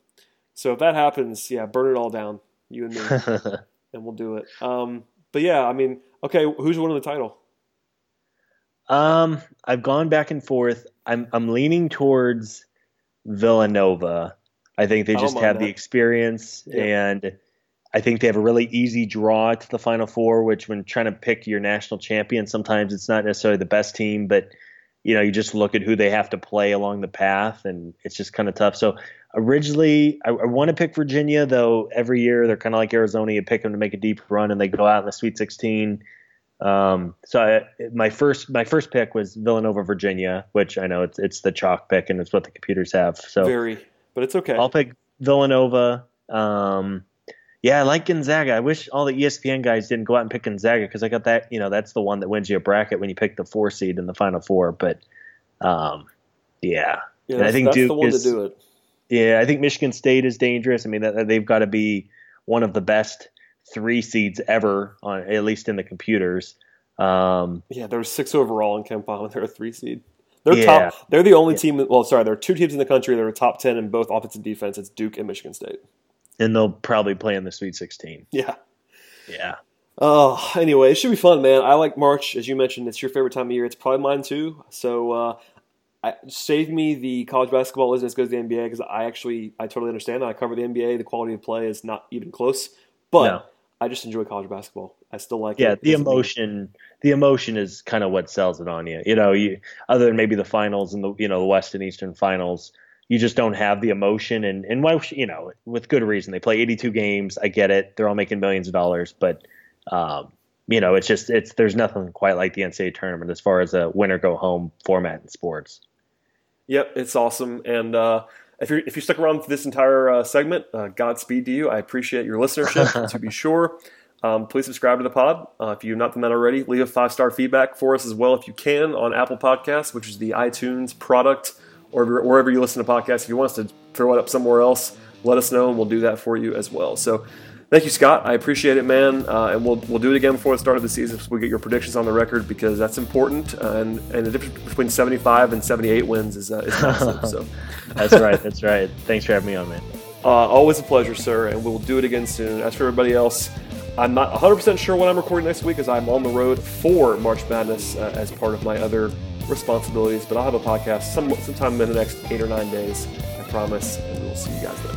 So if that happens, yeah, burn it all down, you and me, and we'll do it. Um, but yeah, I mean, okay, who's winning the title? um, I've gone back and forth. I'm I'm leaning towards Villanova. I think they I just have the experience, Yeah. and I think they have a really easy draw to the Final Four. Which, when trying to pick your national champion, sometimes it's not necessarily the best team, but you know, you just look at who they have to play along the path, and it's just kind of tough. So originally, I, I want to pick Virginia, though. Every year, they're kind of like Arizona. You pick them to make a deep run, and they go out in the Sweet 16. Um, so I, my first my first pick was Villanova, Virginia, which I know it's it's the chalk pick, and it's what the computers have. So Very, but it's okay. I'll pick Villanova. Um, yeah, I like Gonzaga. I wish all the ESPN guys didn't go out and pick Gonzaga because I got that. You know, that's the one that wins you a bracket when you pick the four seed in the Final Four. But um, yeah, yeah, and I think Duke the one is- to do it. yeah, I think Michigan State is dangerous. I mean, that, they've got to be one of the best three seeds ever, on at least in the computers. Um, Yeah, there was six overall in KenPom. They're a three seed. They're Yeah. top. They're the only team. Well, sorry, there are two teams in the country that are top ten in both offense and defense. It's Duke and Michigan State. and they'll probably play in the Sweet 16. Yeah. Yeah. Oh, anyway, it should be fun, man. I like March, as you mentioned. It's your favorite time of year. It's probably mine too. So, uh, I, save me the college basketball isn't as good as the NBA because I actually I totally understand. I cover the NBA. The quality of play is not even close, but No. I just enjoy college basketball. I still like Yeah, it. Yeah, the It mean- emotion, the emotion is kind of what sells it on you. You know, you other than maybe the finals and the you know the West and Eastern finals, you just don't have the emotion. And and why you know with good reason they play 82 games. I get it; they're all making millions of dollars, but um, you know it's just it's there's nothing quite like the NCAA tournament as far as a winner go home format in sports. Yep, it's awesome. And uh, if you if you stuck around for this entire uh, segment, uh, Godspeed to you. I appreciate your listenership. to be sure, um, please subscribe to the pod uh, if you've not done that already. Leave a five star feedback for us as well if you can on Apple Podcasts, which is the iTunes product, or wherever you listen to podcasts. If you want us to throw it up somewhere else, let us know and we'll do that for you as well. So. Thank you, Scott. I appreciate it, man. Uh, and we'll we'll do it again before the start of the season so we get your predictions on the record because that's important. Uh, and and the difference between 75 and 78 wins is, uh, is massive. so. That's right. That's right. Thanks for having me on, man. Uh, always a pleasure, sir, and we'll do it again soon. As for everybody else, I'm not 100% sure when I'm recording next week as I'm on the road for March Madness uh, as part of my other responsibilities, but I'll have a podcast some, sometime in the next eight or nine days, I promise, and we will see you guys then.